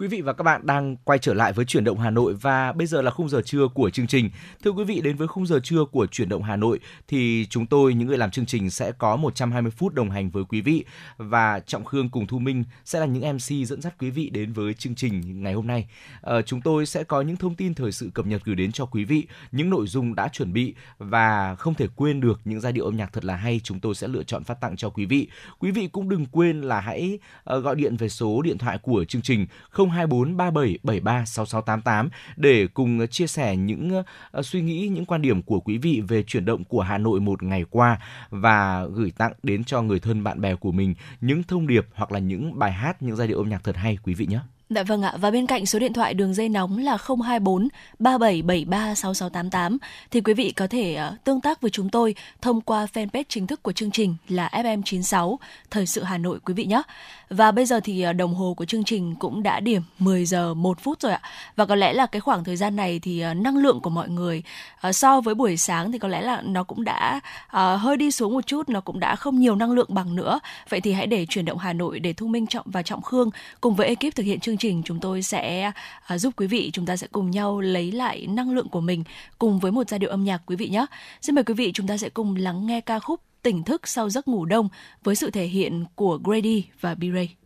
Quý vị và các bạn đang quay trở lại với chuyển động Hà Nội và bây giờ là khung giờ trưa của chương trình. Thưa quý vị, đến với khung giờ trưa của chuyển động Hà Nội thì chúng tôi những người làm chương trình sẽ có 120 phút đồng hành với quý vị và Trọng Khương cùng Thu Minh sẽ là những MC dẫn dắt quý vị đến với chương trình ngày hôm nay. À, chúng tôi sẽ có những thông tin thời sự cập nhật gửi đến cho quý vị, những nội dung đã chuẩn bị và không thể quên được những giai điệu âm nhạc thật là hay chúng tôi sẽ lựa chọn phát tặng cho quý vị. Quý vị cũng đừng quên là hãy ờ, gọi điện về số điện thoại của chương trình 024 37 73 6688 để cùng chia sẻ những ờ, suy nghĩ, những quan điểm của quý vị về chuyển động của Hà Nội một ngày qua và gửi tặng đến cho người thân bạn bè của mình những thông điệp hoặc là những bài hát, những giai điệu âm nhạc thật hay quý vị nhé. Dạ vâng ạ, và bên cạnh số điện thoại đường dây nóng là 024 3773 6688 thì quý vị có thể uh, tương tác với chúng tôi thông qua fanpage chính thức của chương trình là FM96 Thời sự Hà Nội quý vị nhé. Và bây giờ thì uh, đồng hồ của chương trình cũng đã điểm 10 giờ 1 phút rồi ạ. Và có lẽ là cái khoảng thời gian này thì uh, năng lượng của mọi người uh, so với buổi sáng thì có lẽ là nó cũng đã uh, hơi đi xuống một chút, nó cũng đã không nhiều năng lượng bằng nữa. Vậy thì hãy để chuyển động Hà Nội để Thu Minh Trọng và Trọng Khương cùng với ekip thực hiện chương trình chúng tôi sẽ à, giúp quý vị chúng ta sẽ cùng nhau lấy lại năng lượng của mình cùng với một giai điệu âm nhạc quý vị nhé. Xin mời quý vị chúng ta sẽ cùng lắng nghe ca khúc Tỉnh thức sau giấc ngủ đông với sự thể hiện của Grady và B-Ray.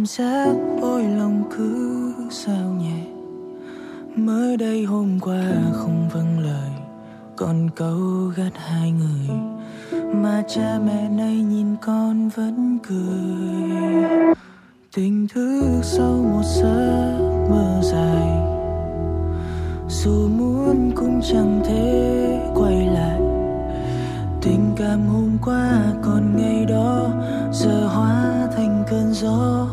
Cảm giác ôi lòng cứ sao nhẹ. Mới đây hôm qua không vâng lời, còn câu gắt hai người. Mà cha mẹ nay nhìn con vẫn cười. Tình thức sau một giấc mơ dài. Dù muốn cũng chẳng thể quay lại. Tình cảm hôm qua còn ngày đó giờ hóa thành cơn gió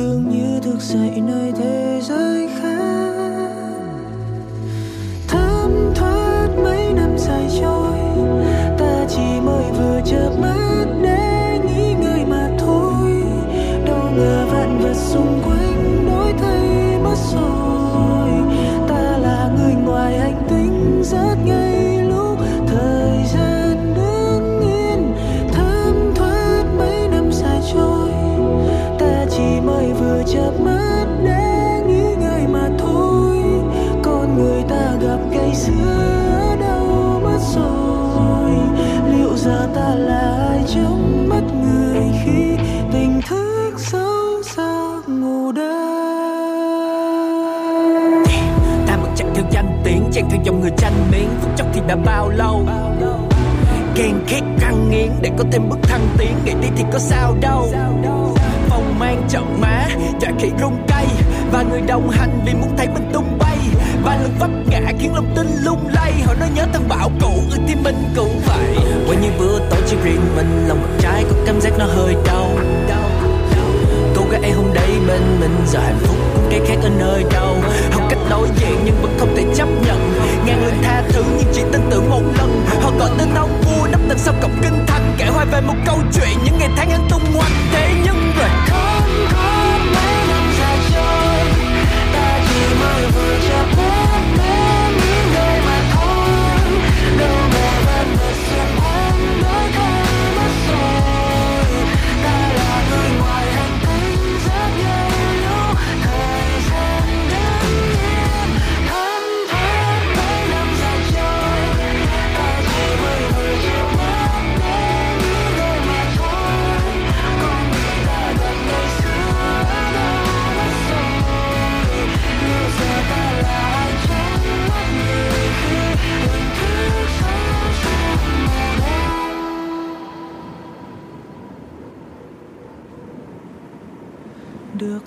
tưởng như thức dậy nơi thế giới khác. Thấm thoát mấy năm dài trôi, ta chỉ mới vừa chợp mắt. Dòng người tranh miếng phút chốc thì đã bao lâu? Ghen khét căng nghiến để có thêm bước thăng tiến, ngày đi thì có sao đâu. Phong mang trận má dọa khỉ rung cây và người đồng hành vì muốn thấy mình tung bay. Và lực vấp ngã khiến lòng tin lung lay. Họ nói nhớ thằng bảo cũ ư thì mình cũng vậy. Quên như bữa tối chỉ riêng mình, lòng một trái có cảm giác nó hơi đau. Cô gái hôm đấy bên mình, giờ hạnh phúc cũng cái khác ở nơi đâu đối diện nhưng vẫn không thể chấp nhận. Ngàn lần tha thứ nhưng chỉ tin tưởng một lần. Họ gọi tên ông vua đắp đằng sau cổng kinh thành kể hoài về một câu chuyện những ngày tháng hắn tung hoành thế nhưng rồi không có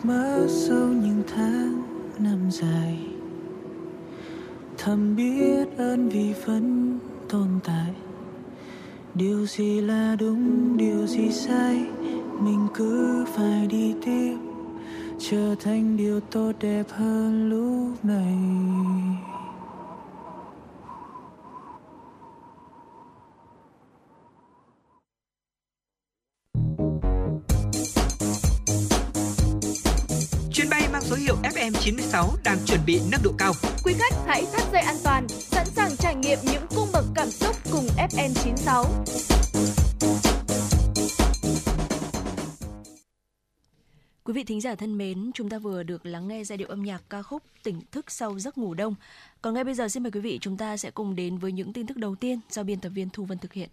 mơ sâu sau những tháng năm dài. Thầm biết ơn vì vẫn tồn tại. Điều gì là đúng, điều gì sai, mình cứ phải đi tiếp, trở thành điều tốt đẹp hơn lúc này. FM96 đang chuẩn bị nâng độ cao. Quý khách hãy thắt dây an toàn, sẵn sàng trải nghiệm những cung bậc cảm xúc cùng FN96. Quý vị thính giả thân mến, chúng ta vừa được lắng nghe giai điệu âm nhạc ca khúc Tỉnh thức sau giấc ngủ đông. Còn ngay bây giờ xin mời quý vị chúng ta sẽ cùng đến với những tin tức đầu tiên do biên tập viên Thu Vân thực hiện.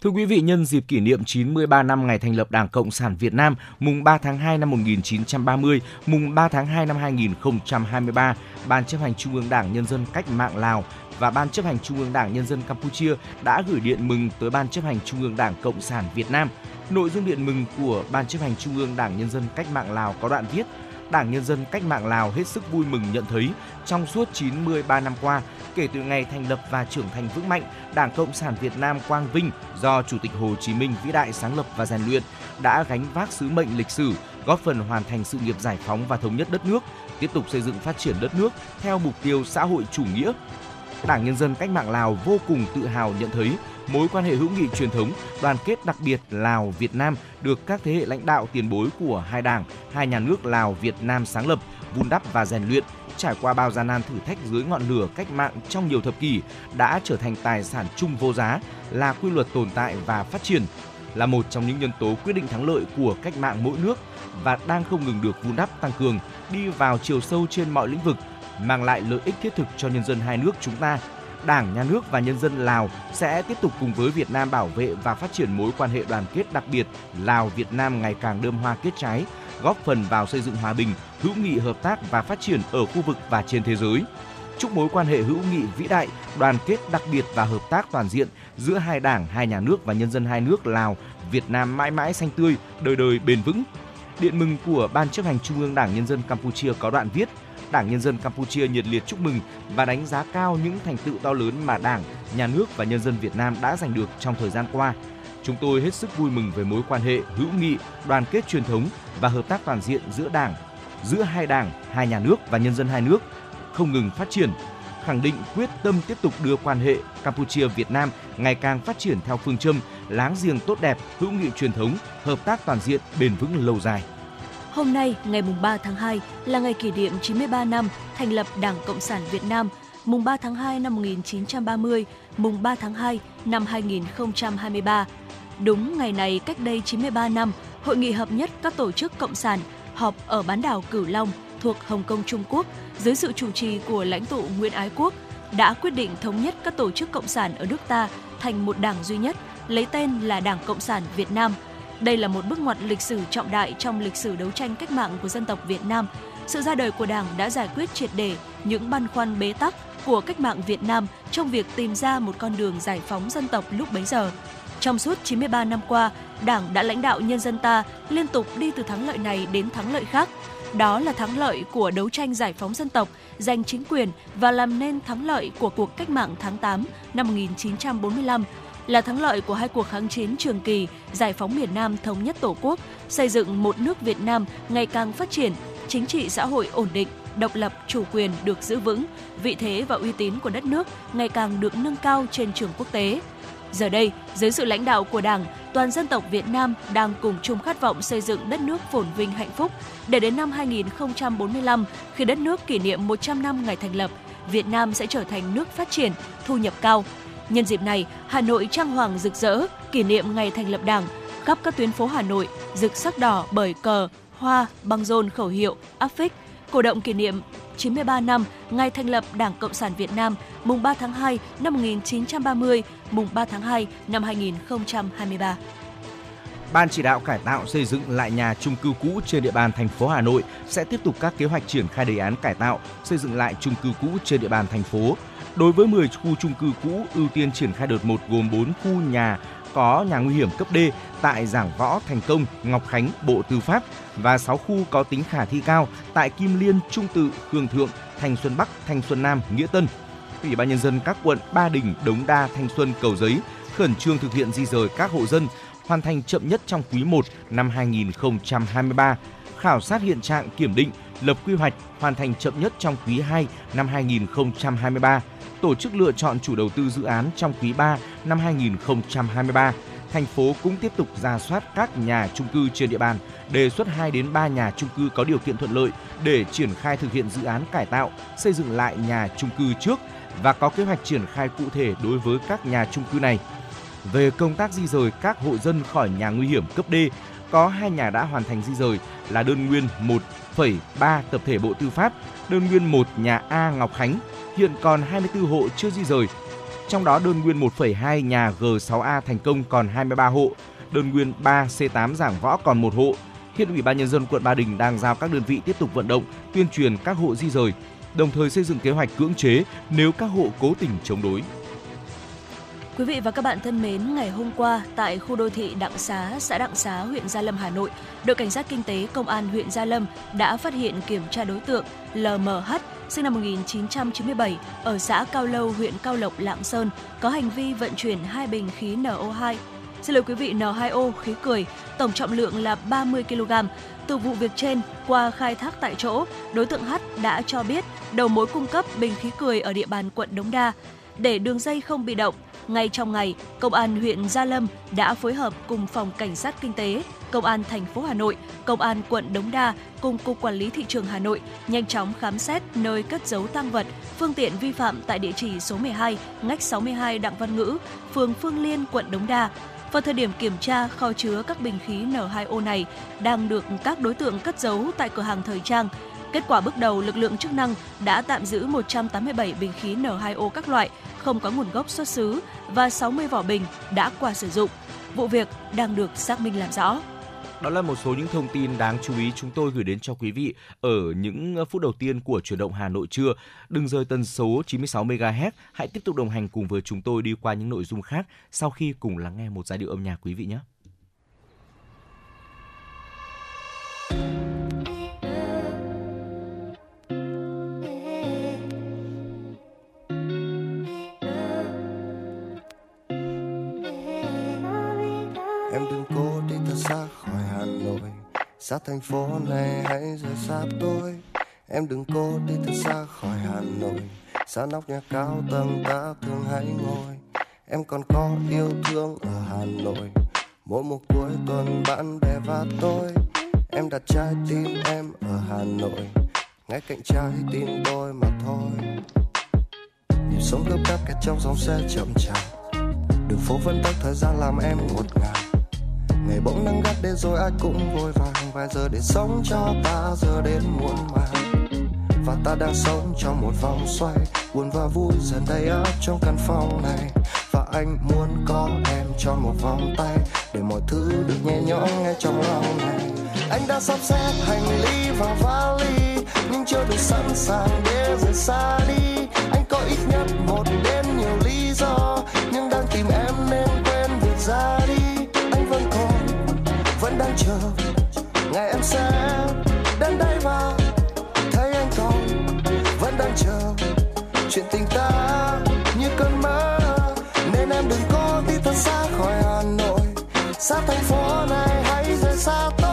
Thưa quý vị, nhân dịp kỷ niệm 93 năm ngày thành lập Đảng Cộng sản Việt Nam, mùng 3 tháng 2 năm 1930, mùng 3 tháng 2 năm 2023, Ban chấp hành Trung ương Đảng Nhân dân Cách mạng Lào và Ban chấp hành Trung ương Đảng Nhân dân Campuchia đã gửi điện mừng tới Ban chấp hành Trung ương Đảng Cộng sản Việt Nam. Nội dung điện mừng của Ban chấp hành Trung ương Đảng Nhân dân Cách mạng Lào có đoạn viết Đảng Nhân dân Cách mạng Lào hết sức vui mừng nhận thấy trong suốt 93 năm qua, kể từ ngày thành lập và trưởng thành vững mạnh, Đảng Cộng sản Việt Nam quang vinh do Chủ tịch Hồ Chí Minh vĩ đại sáng lập và rèn luyện đã gánh vác sứ mệnh lịch sử, góp phần hoàn thành sự nghiệp giải phóng và thống nhất đất nước, tiếp tục xây dựng phát triển đất nước theo mục tiêu xã hội chủ nghĩa. Đảng Nhân dân Cách mạng Lào vô cùng tự hào nhận thấy mối quan hệ hữu nghị truyền thống, đoàn kết đặc biệt Lào Việt Nam được các thế hệ lãnh đạo tiền bối của hai đảng, hai nhà nước Lào Việt Nam sáng lập, vun đắp và rèn luyện, trải qua bao gian nan thử thách dưới ngọn lửa cách mạng trong nhiều thập kỷ đã trở thành tài sản chung vô giá, là quy luật tồn tại và phát triển, là một trong những nhân tố quyết định thắng lợi của cách mạng mỗi nước và đang không ngừng được vun đắp tăng cường, đi vào chiều sâu trên mọi lĩnh vực, mang lại lợi ích thiết thực cho nhân dân hai nước chúng ta. Đảng, Nhà nước và nhân dân Lào sẽ tiếp tục cùng với Việt Nam bảo vệ và phát triển mối quan hệ đoàn kết đặc biệt Lào-Việt Nam ngày càng đơm hoa kết trái, góp phần vào xây dựng hòa bình, hữu nghị hợp tác và phát triển ở khu vực và trên thế giới. Chúc mối quan hệ hữu nghị vĩ đại, đoàn kết đặc biệt và hợp tác toàn diện giữa hai đảng, hai nhà nước và nhân dân hai nước Lào, Việt Nam mãi mãi xanh tươi, đời đời bền vững. Điện mừng của Ban chấp hành Trung ương Đảng Nhân dân Campuchia có đoạn viết Đảng Nhân dân Campuchia nhiệt liệt chúc mừng và đánh giá cao những thành tựu to lớn mà Đảng, Nhà nước và nhân dân Việt Nam đã giành được trong thời gian qua. Chúng tôi hết sức vui mừng về mối quan hệ hữu nghị, đoàn kết truyền thống và hợp tác toàn diện giữa Đảng, giữa hai đảng, hai nhà nước và nhân dân hai nước không ngừng phát triển, khẳng định quyết tâm tiếp tục đưa quan hệ Campuchia Việt Nam ngày càng phát triển theo phương châm láng giềng tốt đẹp, hữu nghị truyền thống, hợp tác toàn diện bền vững lâu dài. Hôm nay, ngày mùng 3 tháng 2 là ngày kỷ niệm 93 năm thành lập Đảng Cộng sản Việt Nam, mùng 3 tháng 2 năm 1930, mùng 3 tháng 2 năm 2023. Đúng ngày này cách đây 93 năm, Hội nghị hợp nhất các tổ chức cộng sản họp ở bán đảo Cửu Long thuộc Hồng Kông Trung Quốc dưới sự chủ trì của lãnh tụ Nguyễn Ái Quốc đã quyết định thống nhất các tổ chức cộng sản ở nước ta thành một đảng duy nhất, lấy tên là Đảng Cộng sản Việt Nam. Đây là một bước ngoặt lịch sử trọng đại trong lịch sử đấu tranh cách mạng của dân tộc Việt Nam. Sự ra đời của Đảng đã giải quyết triệt để những băn khoăn bế tắc của cách mạng Việt Nam trong việc tìm ra một con đường giải phóng dân tộc lúc bấy giờ. Trong suốt 93 năm qua, Đảng đã lãnh đạo nhân dân ta liên tục đi từ thắng lợi này đến thắng lợi khác. Đó là thắng lợi của đấu tranh giải phóng dân tộc, giành chính quyền và làm nên thắng lợi của cuộc cách mạng tháng 8 năm 1945, là thắng lợi của hai cuộc kháng chiến trường kỳ, giải phóng miền Nam thống nhất Tổ quốc, xây dựng một nước Việt Nam ngày càng phát triển, chính trị xã hội ổn định, độc lập, chủ quyền được giữ vững, vị thế và uy tín của đất nước ngày càng được nâng cao trên trường quốc tế. Giờ đây, dưới sự lãnh đạo của Đảng, toàn dân tộc Việt Nam đang cùng chung khát vọng xây dựng đất nước phồn vinh hạnh phúc để đến năm 2045, khi đất nước kỷ niệm 100 năm ngày thành lập, Việt Nam sẽ trở thành nước phát triển, thu nhập cao. Nhân dịp này, Hà Nội trang hoàng rực rỡ, kỷ niệm ngày thành lập Đảng, khắp các tuyến phố Hà Nội rực sắc đỏ bởi cờ, hoa, băng rôn khẩu hiệu, áp phích, cổ động kỷ niệm 93 năm ngày thành lập Đảng Cộng sản Việt Nam mùng 3 tháng 2 năm 1930, mùng 3 tháng 2 năm 2023. Ban chỉ đạo cải tạo xây dựng lại nhà chung cư cũ trên địa bàn thành phố Hà Nội sẽ tiếp tục các kế hoạch triển khai đề án cải tạo xây dựng lại chung cư cũ trên địa bàn thành phố. Đối với 10 khu chung cư cũ, ưu tiên triển khai đợt 1 gồm 4 khu nhà có nhà nguy hiểm cấp D tại Giảng Võ, Thành Công, Ngọc Khánh, Bộ Tư pháp và 6 khu có tính khả thi cao tại Kim Liên, Trung Tự, hương Thượng, Thành Xuân Bắc, Thành Xuân Nam, Nghĩa Tân. Ủy ban nhân dân các quận Ba Đình, Đống Đa, Thanh Xuân, Cầu Giấy khẩn trương thực hiện di rời các hộ dân, hoàn thành chậm nhất trong quý 1 năm 2023, khảo sát hiện trạng kiểm định, lập quy hoạch, hoàn thành chậm nhất trong quý 2 năm 2023, tổ chức lựa chọn chủ đầu tư dự án trong quý 3 năm 2023. Thành phố cũng tiếp tục ra soát các nhà trung cư trên địa bàn, đề xuất 2 đến 3 nhà trung cư có điều kiện thuận lợi để triển khai thực hiện dự án cải tạo, xây dựng lại nhà trung cư trước và có kế hoạch triển khai cụ thể đối với các nhà trung cư này. Về công tác di rời các hộ dân khỏi nhà nguy hiểm cấp D, có hai nhà đã hoàn thành di rời là đơn nguyên 1,3 tập thể Bộ Tư pháp, đơn nguyên 1 nhà A Ngọc Khánh, hiện còn 24 hộ chưa di rời. Trong đó đơn nguyên 1,2 nhà G6A thành công còn 23 hộ, đơn nguyên 3 C8 Giảng Võ còn một hộ. Hiện Ủy ban nhân dân quận Ba Đình đang giao các đơn vị tiếp tục vận động, tuyên truyền các hộ di rời, đồng thời xây dựng kế hoạch cưỡng chế nếu các hộ cố tình chống đối. Quý vị và các bạn thân mến, ngày hôm qua tại khu đô thị Đặng Xá, xã Đặng Xá, huyện Gia Lâm, Hà Nội, đội cảnh sát kinh tế công an huyện Gia Lâm đã phát hiện kiểm tra đối tượng LMH sinh năm 1997 ở xã Cao Lâu, huyện Cao Lộc, Lạng Sơn có hành vi vận chuyển hai bình khí NO2. Xin lỗi quý vị, N2O khí cười, tổng trọng lượng là 30 kg. Từ vụ việc trên, qua khai thác tại chỗ, đối tượng H đã cho biết đầu mối cung cấp bình khí cười ở địa bàn quận Đống Đa. Để đường dây không bị động, ngay trong ngày, Công an huyện Gia Lâm đã phối hợp cùng Phòng Cảnh sát Kinh tế, Công an thành phố Hà Nội, Công an quận Đống Đa cùng Cục Quản lý Thị trường Hà Nội nhanh chóng khám xét nơi cất giấu tăng vật, phương tiện vi phạm tại địa chỉ số 12, ngách 62 Đặng Văn Ngữ, phường Phương Liên, quận Đống Đa. Vào thời điểm kiểm tra, kho chứa các bình khí N2O này đang được các đối tượng cất giấu tại cửa hàng thời trang. Kết quả bước đầu, lực lượng chức năng đã tạm giữ 187 bình khí N2O các loại, không có nguồn gốc xuất xứ và 60 vỏ bình đã qua sử dụng. Vụ việc đang được xác minh làm rõ. Đó là một số những thông tin đáng chú ý chúng tôi gửi đến cho quý vị ở những phút đầu tiên của chuyển động Hà Nội trưa. Đừng rời tần số 96 MHz, hãy tiếp tục đồng hành cùng với chúng tôi đi qua những nội dung khác sau khi cùng lắng nghe một giai điệu âm nhạc quý vị nhé. Xa thành phố này, hãy rời xa tôi. Em đừng cố đi thật xa khỏi hà nội. Xa nóc nhà cao tầng, ta thường hãy ngồi. Em còn có yêu thương ở hà nội. Mỗi một cuối tuần, bạn bè và tôi. Em đặt trái tim em ở hà nội. Ngay cạnh trái tim tôi mà thôi. Nhịp sống gấp gáp kẹt trong dòng xe chậm chạp. Đường phố vẫn tắt thời gian làm em ngột ngạt ngày bỗng nắng gắt đến rồi ai cũng vội vàng. Vài giờ để sống cho ta, giờ đến muộn màng. Và ta đang sống trong một vòng xoay. Buồn và vui dần đầy áp trong căn phòng này. Và anh muốn có em trong một vòng tay. Để mọi thứ được nhẹ nhõm ngay trong lòng này. Anh đã sắp xếp hành lý và vali, nhưng chưa đủ sẵn sàng để rời xa đi. Anh có ít nhất một đến nhiều lý do. Ngày em sẽ đến đây và thấy anh còn vẫn đang chờ. Chuyện tình ta như cơn mơ, nên em đừng có đi thật xa khỏi hà nội. Xa thành phố này, hãy rời xa ta.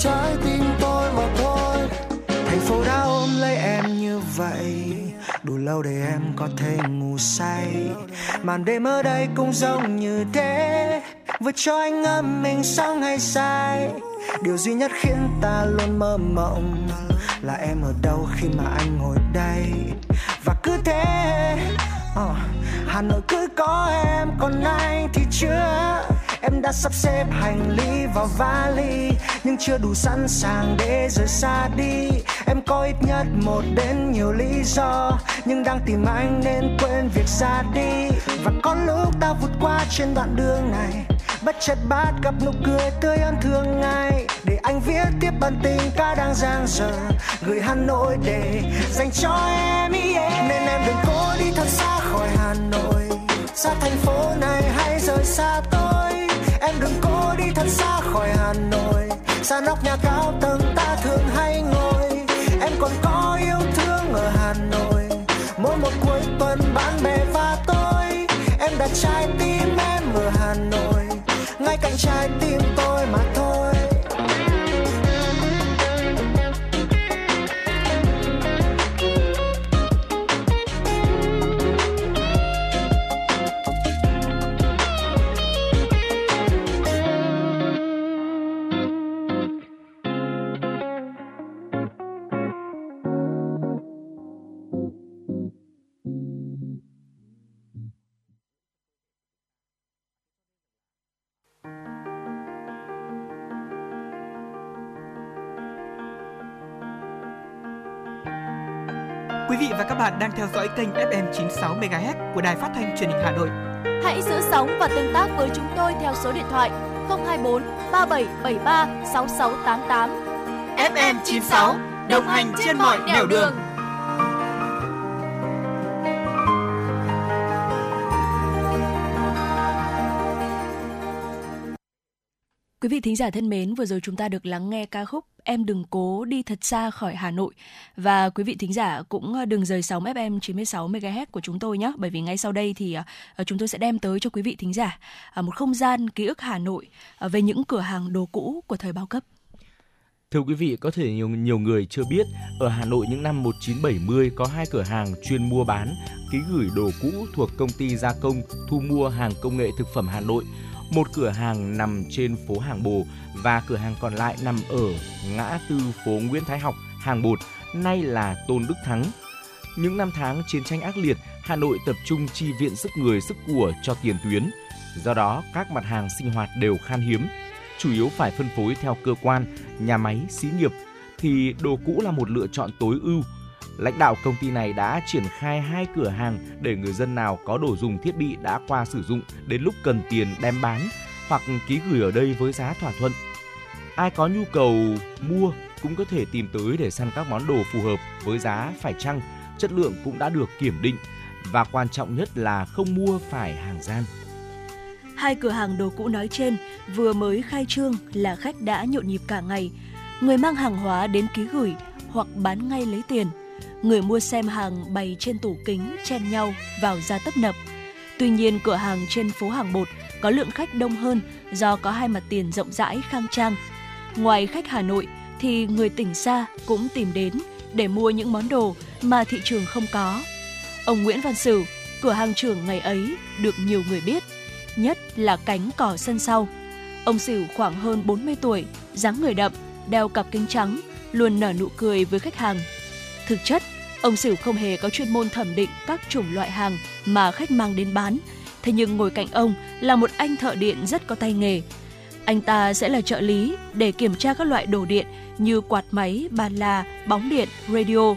Trái tim tôi mà thôi. Thành phố đã ôm lấy em như vậy. Đủ lâu để em có thể ngủ say. Màn đêm ở đây cũng giống như thế. Vừa cho anh ngâm mình xong hay sai. điều duy nhất khiến ta luôn mơ mộng là em ở đâu khi mà anh ngồi đây. Và cứ thế uh, hà nội cứ có em còn anh thì chưa. Em đã sắp xếp hành lý vào vali, Nhưng chưa đủ sẵn sàng để rời xa đi. Em có ít nhất một đến nhiều lý do, Nhưng đang tìm anh nên quên việc ra đi. Và có lúc ta vụt qua trên đoạn đường này, bất chợt bát gặp nụ cười tươi ơn thường ngày để anh viết tiếp bản tình ca đang giang dở, gửi hà nội để dành cho em, yeah. nên em đừng cố đi thật xa khỏi hà nội xa thành phố này hãy rời xa tôi. Em đừng cố đi thật xa khỏi hà nội. Xa nóc nhà cao tầng ta thường hay ngồi. Em còn có yêu thương ở hà nội. Mỗi một cuối tuần bạn bè và tôi. Em đặt trái tim em ở hà nội. Ngay cạnh trái tim tôi. Đang theo dõi kênh FM 96 MHz của đài phát thanh truyền hình Hà Nội. Hãy giữ sóng và tương tác với chúng tôi theo số điện thoại 024 3773 6688. FM 96 đồng hành trên mọi nẻo đường. Quý vị thính giả thân mến, vừa rồi chúng ta được lắng nghe ca khúc Em đừng cố đi thật xa khỏi Hà Nội và quý vị thính giả cũng ờ, đừng rời sóng FM 96 MHz của chúng tôi nhé, bởi vì ngay sau đây thì ờ, ờ, chúng tôi sẽ đem tới cho quý vị thính giả một không gian ký ức Hà Nội về những cửa hàng đồ cũ của thời bao cấp. Thưa quý vị, có thể nhiều nhiều người chưa biết, ở Hà Nội những năm 1970 có hai cửa hàng chuyên mua bán, ký gửi đồ cũ thuộc công ty gia công thu mua hàng công nghệ thực phẩm Hà Nội. Một cửa hàng nằm trên phố Hàng Bồ và cửa hàng còn lại nằm ở ngã tư phố Nguyễn Thái Học, Hàng Bột, nay là Tôn Đức Thắng. Những năm tháng chiến tranh ác liệt, Hà Nội tập trung chi viện sức người sức của cho tiền tuyến. Do đó, các mặt hàng sinh hoạt đều khan hiếm, chủ yếu phải phân phối theo cơ quan, nhà máy, xí nghiệp thì đồ cũ là một lựa chọn tối ưu. Lãnh đạo công ty này đã triển khai hai cửa hàng để người dân nào có đồ dùng thiết bị đã qua sử dụng đến lúc cần tiền đem bán hoặc ký gửi ở đây với giá thỏa thuận. Ai có nhu cầu mua cũng có thể tìm tới để săn các món đồ phù hợp với giá phải chăng, chất lượng cũng đã được kiểm định và quan trọng nhất là không mua phải hàng gian. Hai cửa hàng đồ cũ nói trên vừa mới khai trương là khách đã nhộn nhịp cả ngày. Người mang hàng hóa đến ký gửi hoặc bán ngay lấy tiền. Người mua xem hàng bày trên tủ kính chen nhau vào ra tấp nập. Tuy nhiên cửa hàng trên phố hàng bột có lượng khách đông hơn do có hai mặt tiền rộng rãi khang trang. Ngoài khách Hà Nội thì người tỉnh xa cũng tìm đến để mua những món đồ mà thị trường không có. Ông Nguyễn Văn Sửu, cửa hàng trưởng ngày ấy được nhiều người biết, nhất là cánh cỏ sân sau. Ông Sửu khoảng hơn 40 tuổi, dáng người đậm, đeo cặp kính trắng, luôn nở nụ cười với khách hàng. Thực chất, ông Sửu không hề có chuyên môn thẩm định các chủng loại hàng mà khách mang đến bán, thế nhưng ngồi cạnh ông là một anh thợ điện rất có tay nghề. Anh ta sẽ là trợ lý để kiểm tra các loại đồ điện như quạt máy, bàn là, bóng điện, radio.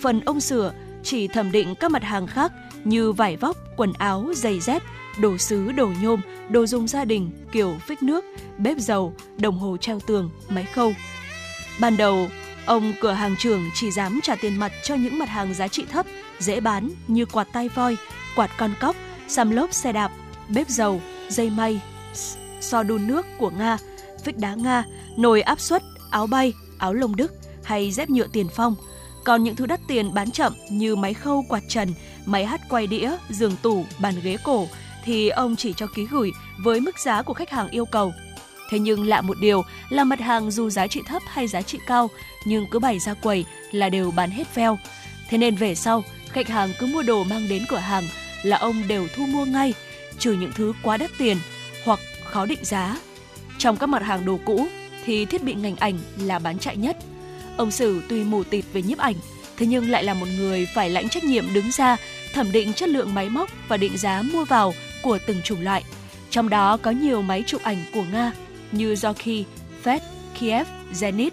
Phần ông sửa chỉ thẩm định các mặt hàng khác như vải vóc, quần áo, giày dép, đồ sứ, đồ nhôm, đồ dùng gia đình, kiểu phích nước, bếp dầu, đồng hồ treo tường, máy khâu. Ban đầu, ông cửa hàng trưởng chỉ dám trả tiền mặt cho những mặt hàng giá trị thấp, dễ bán như quạt tay voi, quạt con cóc, xăm lốp xe đạp, bếp dầu, dây may, so đun nước của Nga, vích đá Nga, nồi áp suất, áo bay, áo lông Đức hay dép nhựa tiền phong. Còn những thứ đắt tiền bán chậm như máy khâu quạt trần, máy hát quay đĩa, giường tủ, bàn ghế cổ thì ông chỉ cho ký gửi với mức giá của khách hàng yêu cầu. Thế nhưng lạ một điều là mặt hàng dù giá trị thấp hay giá trị cao nhưng cứ bày ra quầy là đều bán hết veo. Thế nên về sau, khách hàng cứ mua đồ mang đến cửa hàng là ông đều thu mua ngay, trừ những thứ quá đắt tiền hoặc khó định giá. Trong các mặt hàng đồ cũ thì thiết bị ngành ảnh là bán chạy nhất. Ông Sử tuy mù tịt về nhiếp ảnh, thế nhưng lại là một người phải lãnh trách nhiệm đứng ra thẩm định chất lượng máy móc và định giá mua vào của từng chủng loại. Trong đó có nhiều máy chụp ảnh của Nga như Zorky, Fed, Kiev, Zenit,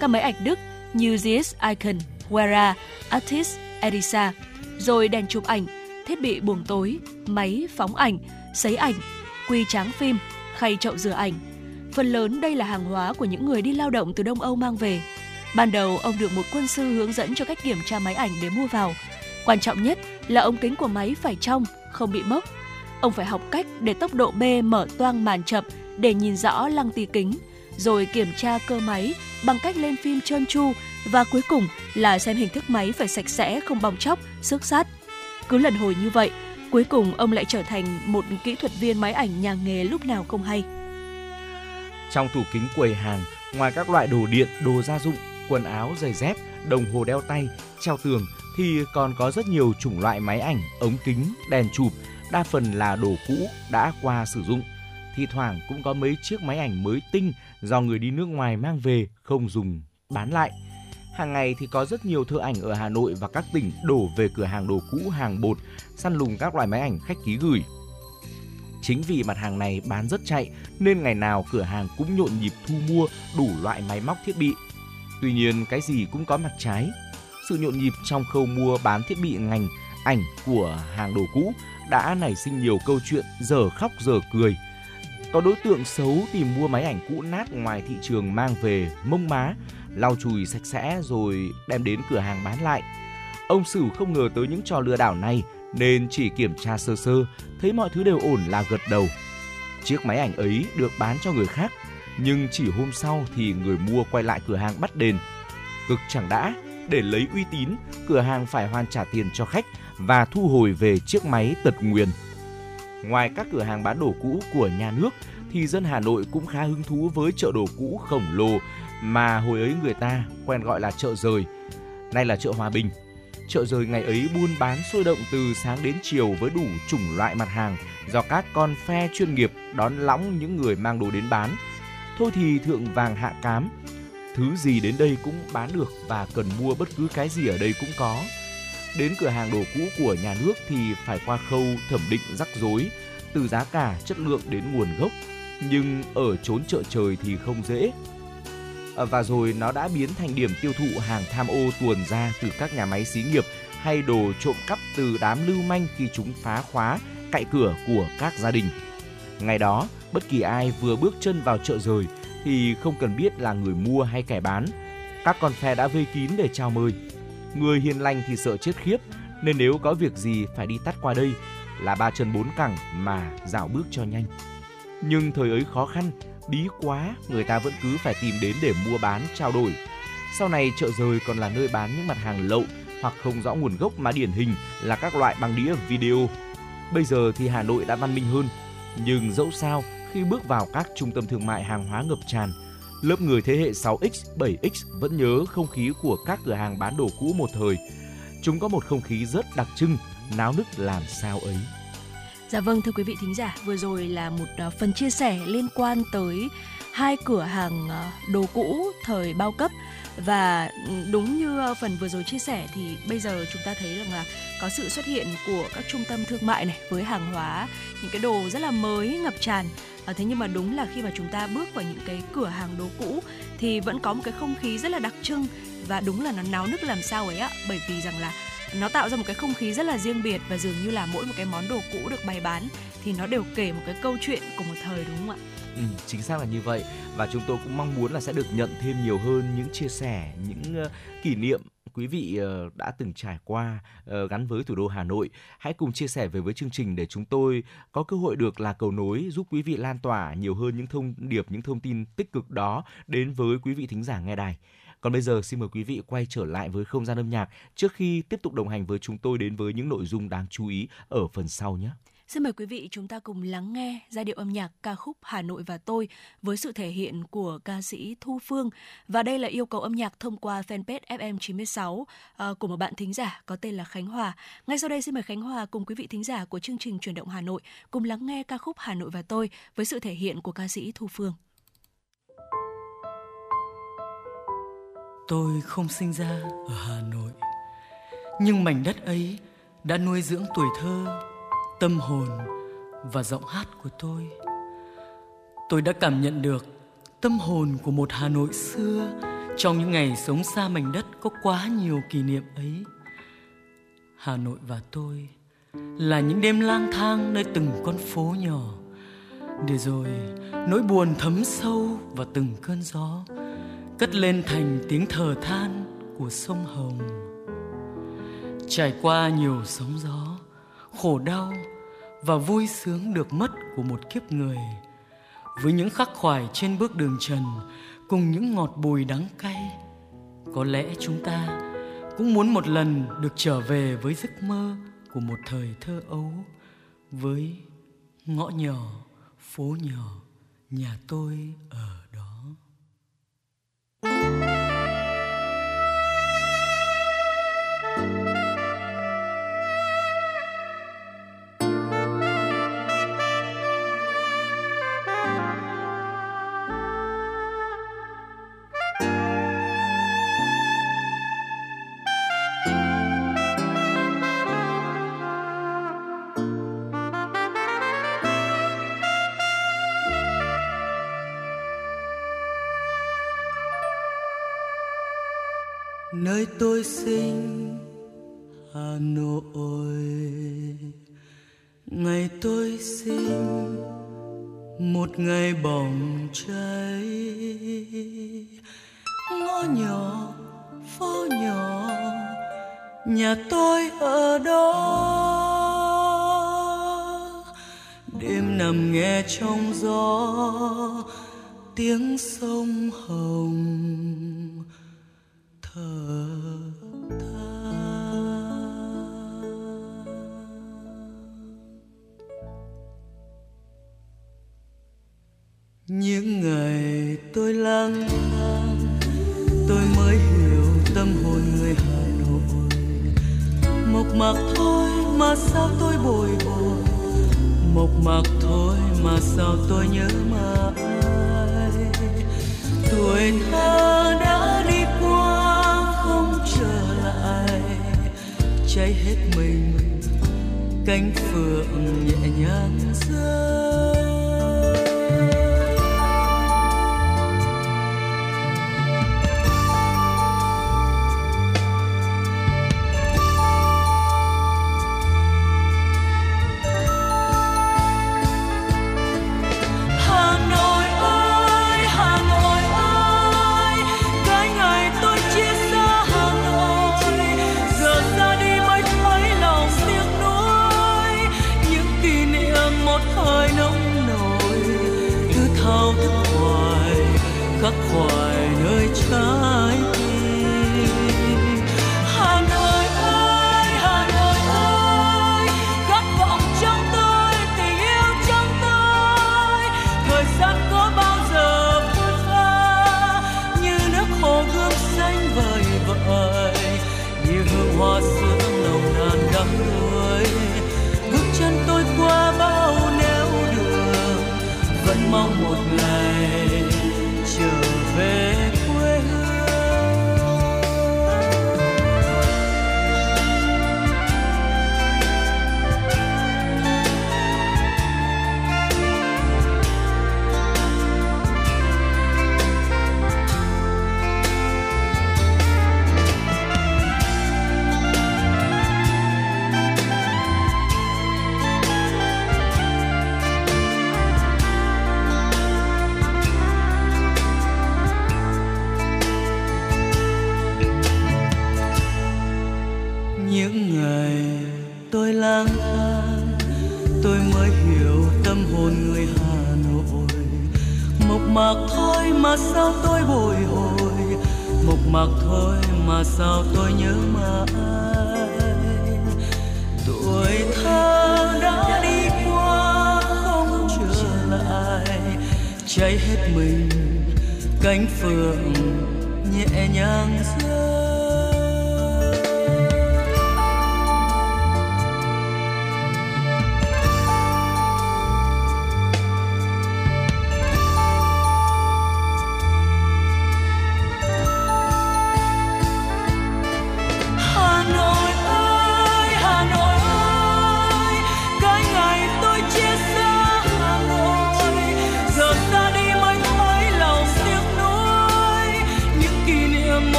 các máy ảnh Đức như ZS Icon, Wera, Artis, Edisa, rồi đèn chụp ảnh, thiết bị buồng tối, máy phóng ảnh, sấy ảnh, quy tráng phim, khay chậu rửa ảnh. Phần lớn đây là hàng hóa của những người đi lao động từ Đông Âu mang về. Ban đầu ông được một quân sư hướng dẫn cho cách kiểm tra máy ảnh để mua vào. Quan trọng nhất là ống kính của máy phải trong, không bị mốc. Ông phải học cách để tốc độ B mở toang màn chập để nhìn rõ lăng ti kính, rồi kiểm tra cơ máy bằng cách lên phim trơn tru và cuối cùng là xem hình thức máy phải sạch sẽ, không bong chóc, xước sát. Cứ lần hồi như vậy, cuối cùng ông lại trở thành một kỹ thuật viên máy ảnh nhà nghề lúc nào không hay. Trong tủ kính quầy hàng, ngoài các loại đồ điện, đồ gia dụng, quần áo, giày dép, đồng hồ đeo tay, treo tường thì còn có rất nhiều chủng loại máy ảnh, ống kính, đèn chụp, đa phần là đồ cũ đã qua sử dụng. Thì thoảng cũng có mấy chiếc máy ảnh mới tinh do người đi nước ngoài mang về không dùng bán lại. Hàng ngày thì có rất nhiều thợ ảnh ở Hà Nội và các tỉnh đổ về cửa hàng đồ cũ, hàng bột, săn lùng các loại máy ảnh khách ký gửi. Chính vì mặt hàng này bán rất chạy nên ngày nào cửa hàng cũng nhộn nhịp thu mua đủ loại máy móc thiết bị. Tuy nhiên cái gì cũng có mặt trái. Sự nhộn nhịp trong khâu mua bán thiết bị ngành ảnh của hàng đồ cũ đã nảy sinh nhiều câu chuyện giờ khóc giờ cười. Có đối tượng xấu tìm mua máy ảnh cũ nát ngoài thị trường mang về mông má, lau chùi sạch sẽ rồi đem đến cửa hàng bán lại. Ông Sửu không ngờ tới những trò lừa đảo này nên chỉ kiểm tra sơ sơ, thấy mọi thứ đều ổn là gật đầu. Chiếc máy ảnh ấy được bán cho người khác, nhưng chỉ hôm sau thì người mua quay lại cửa hàng bắt đền. Cực chẳng đã, để lấy uy tín, cửa hàng phải hoàn trả tiền cho khách và thu hồi về chiếc máy tật nguyền. Ngoài các cửa hàng bán đồ cũ của nhà nước thì dân Hà Nội cũng khá hứng thú với chợ đồ cũ khổng lồ mà hồi ấy người ta quen gọi là chợ rời. Nay là chợ Hòa Bình. Chợ rời ngày ấy buôn bán sôi động từ sáng đến chiều với đủ chủng loại mặt hàng do các con phe chuyên nghiệp đón lõng những người mang đồ đến bán. Thôi thì thượng vàng hạ cám, thứ gì đến đây cũng bán được và cần mua bất cứ cái gì ở đây cũng có. Đến cửa hàng đồ cũ của nhà nước thì phải qua khâu thẩm định rắc rối, từ giá cả, chất lượng đến nguồn gốc. Nhưng ở chốn chợ trời thì không dễ. À, và rồi nó đã biến thành điểm tiêu thụ hàng tham ô tuồn ra từ các nhà máy xí nghiệp hay đồ trộm cắp từ đám lưu manh khi chúng phá khóa, cậy cửa của các gia đình. Ngày đó, bất kỳ ai vừa bước chân vào chợ rời thì không cần biết là người mua hay kẻ bán. Các con phe đã vây kín để chào mời. Người hiền lành thì sợ chết khiếp, nên nếu có việc gì phải đi tắt qua đây là ba chân bốn cẳng mà dạo bước cho nhanh. Nhưng thời ấy khó khăn, bí quá, người ta vẫn cứ phải tìm đến để mua bán, trao đổi. Sau này chợ rời còn là nơi bán những mặt hàng lậu hoặc không rõ nguồn gốc mà điển hình là các loại băng đĩa video. Bây giờ thì Hà Nội đã văn minh hơn, nhưng dẫu sao khi bước vào các trung tâm thương mại hàng hóa ngập tràn, lớp người thế hệ 6X, 7X vẫn nhớ không khí của các cửa hàng bán đồ cũ một thời. Chúng có một không khí rất đặc trưng, náo nức làm sao ấy. Dạ vâng thưa quý vị thính giả, vừa rồi là một uh, phần chia sẻ liên quan tới hai cửa hàng uh, đồ cũ thời bao cấp và ừ, đúng như uh, phần vừa rồi chia sẻ thì bây giờ chúng ta thấy rằng là có sự xuất hiện của các trung tâm thương mại này với hàng hóa những cái đồ rất là mới ngập tràn à, thế nhưng mà đúng là khi mà chúng ta bước vào những cái cửa hàng đồ cũ thì vẫn có một cái không khí rất là đặc trưng và đúng là nó náo nức làm sao ấy ạ bởi vì rằng là nó tạo ra một cái không khí rất là riêng biệt và dường như là mỗi một cái món đồ cũ được bày bán thì nó đều kể một cái câu chuyện của một thời đúng không ạ? Ừ, chính xác là như vậy và chúng tôi cũng mong muốn là sẽ được nhận thêm nhiều hơn những chia sẻ những uh, kỷ niệm quý vị ờ, đã từng trải qua ờ, gắn với thủ đô Hà Nội. Hãy cùng chia sẻ về với chương trình để chúng tôi có cơ hội được là cầu nối giúp quý vị lan tỏa nhiều hơn những thông điệp, những thông tin tích cực đó đến với quý vị thính giả nghe đài. Còn bây giờ xin mời quý vị quay trở lại với không gian âm nhạc trước khi tiếp tục đồng hành với chúng tôi đến với những nội dung đáng chú ý ở phần sau nhé. Xin mời quý vị chúng ta cùng lắng nghe giai điệu âm nhạc ca khúc Hà Nội và tôi với sự thể hiện của ca sĩ Thu Phương. Và đây là yêu cầu âm nhạc thông qua fanpage FM96 uh, à, của một bạn thính giả có tên là Khánh Hòa. Ngay sau đây xin mời Khánh Hòa cùng quý vị thính giả của chương trình Chuyển động Hà Nội cùng lắng nghe ca khúc Hà Nội và tôi với sự thể hiện của ca sĩ Thu Phương. Tôi không sinh ra ở Hà Nội Nhưng mảnh đất ấy đã nuôi dưỡng tuổi thơ Tâm hồn và giọng hát của tôi tôi đã cảm nhận được tâm hồn của một Hà Nội xưa trong những ngày sống xa mảnh đất có quá nhiều kỷ niệm ấy. Hà Nội và tôi là những đêm lang thang nơi từng con phố nhỏ để rồi nỗi buồn thấm sâu vào từng cơn gió cất lên thành tiếng thở than của sông Hồng. Trải qua nhiều sóng gió, khổ đau và vui sướng được mất của một kiếp người. Với những khắc khoải trên bước đường trần cùng những ngọt bùi đắng cay, có lẽ chúng ta cũng muốn một lần được trở về với giấc mơ của một thời thơ ấu với ngõ nhỏ, phố nhỏ, nhà tôi ở. Nhà tôi ở đó. Đêm nằm nghe trong gió tiếng sông hồng.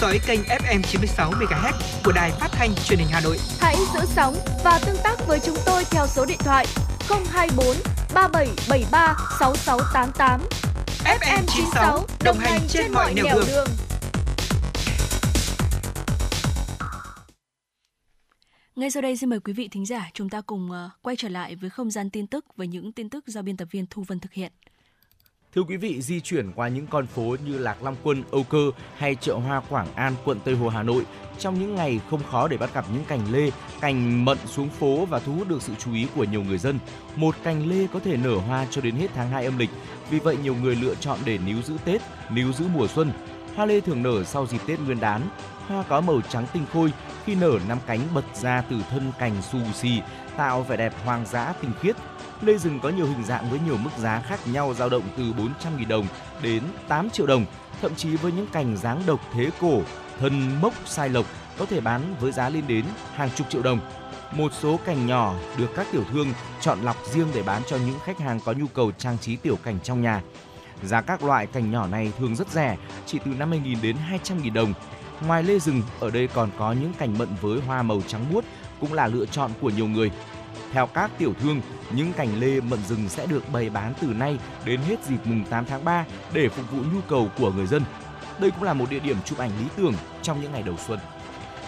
Dõi kênh FM 96 MHz của đài phát thanh truyền hình Hà Nội. Hãy giữ sóng và tương tác với chúng tôi theo số điện thoại 024 3773 6688. FM 96 đồng hành trên mọi nẻo đường. đường. Ngay sau đây xin mời quý vị thính giả chúng ta cùng ờ, quay trở lại với không gian tin tức với những tin tức do biên tập viên Thu Vân thực hiện. Thưa quý vị, di chuyển qua những con phố như Lạc Long Quân, Âu Cơ hay chợ Hoa Quảng An, quận Tây Hồ, Hà Nội trong những ngày không khó để bắt gặp những cành lê, cành mận xuống phố và thu hút được sự chú ý của nhiều người dân. Một cành lê có thể nở hoa cho đến hết tháng 2 âm lịch, vì vậy nhiều người lựa chọn để níu giữ Tết, níu giữ mùa xuân. Hoa lê thường nở sau dịp Tết Nguyên đán. Hoa có màu trắng tinh khôi, khi nở năm cánh bật ra từ thân cành xù xì, tạo vẻ đẹp hoang dã tinh khiết. Lê rừng có nhiều hình dạng với nhiều mức giá khác nhau dao động từ 400.000 đồng đến 8 triệu đồng, thậm chí với những cành dáng độc thế cổ, thân mốc sai lộc có thể bán với giá lên đến hàng chục triệu đồng. Một số cành nhỏ được các tiểu thương chọn lọc riêng để bán cho những khách hàng có nhu cầu trang trí tiểu cảnh trong nhà. Giá các loại cành nhỏ này thường rất rẻ, chỉ từ 50.000 đến 200.000 đồng. Ngoài lê rừng, ở đây còn có những cành mận với hoa màu trắng muốt cũng là lựa chọn của nhiều người. Theo các tiểu thương, những cành lê mận rừng sẽ được bày bán từ nay đến hết dịp mùng 8 tháng 3 để phục vụ nhu cầu của người dân. Đây cũng là một địa điểm chụp ảnh lý tưởng trong những ngày đầu xuân.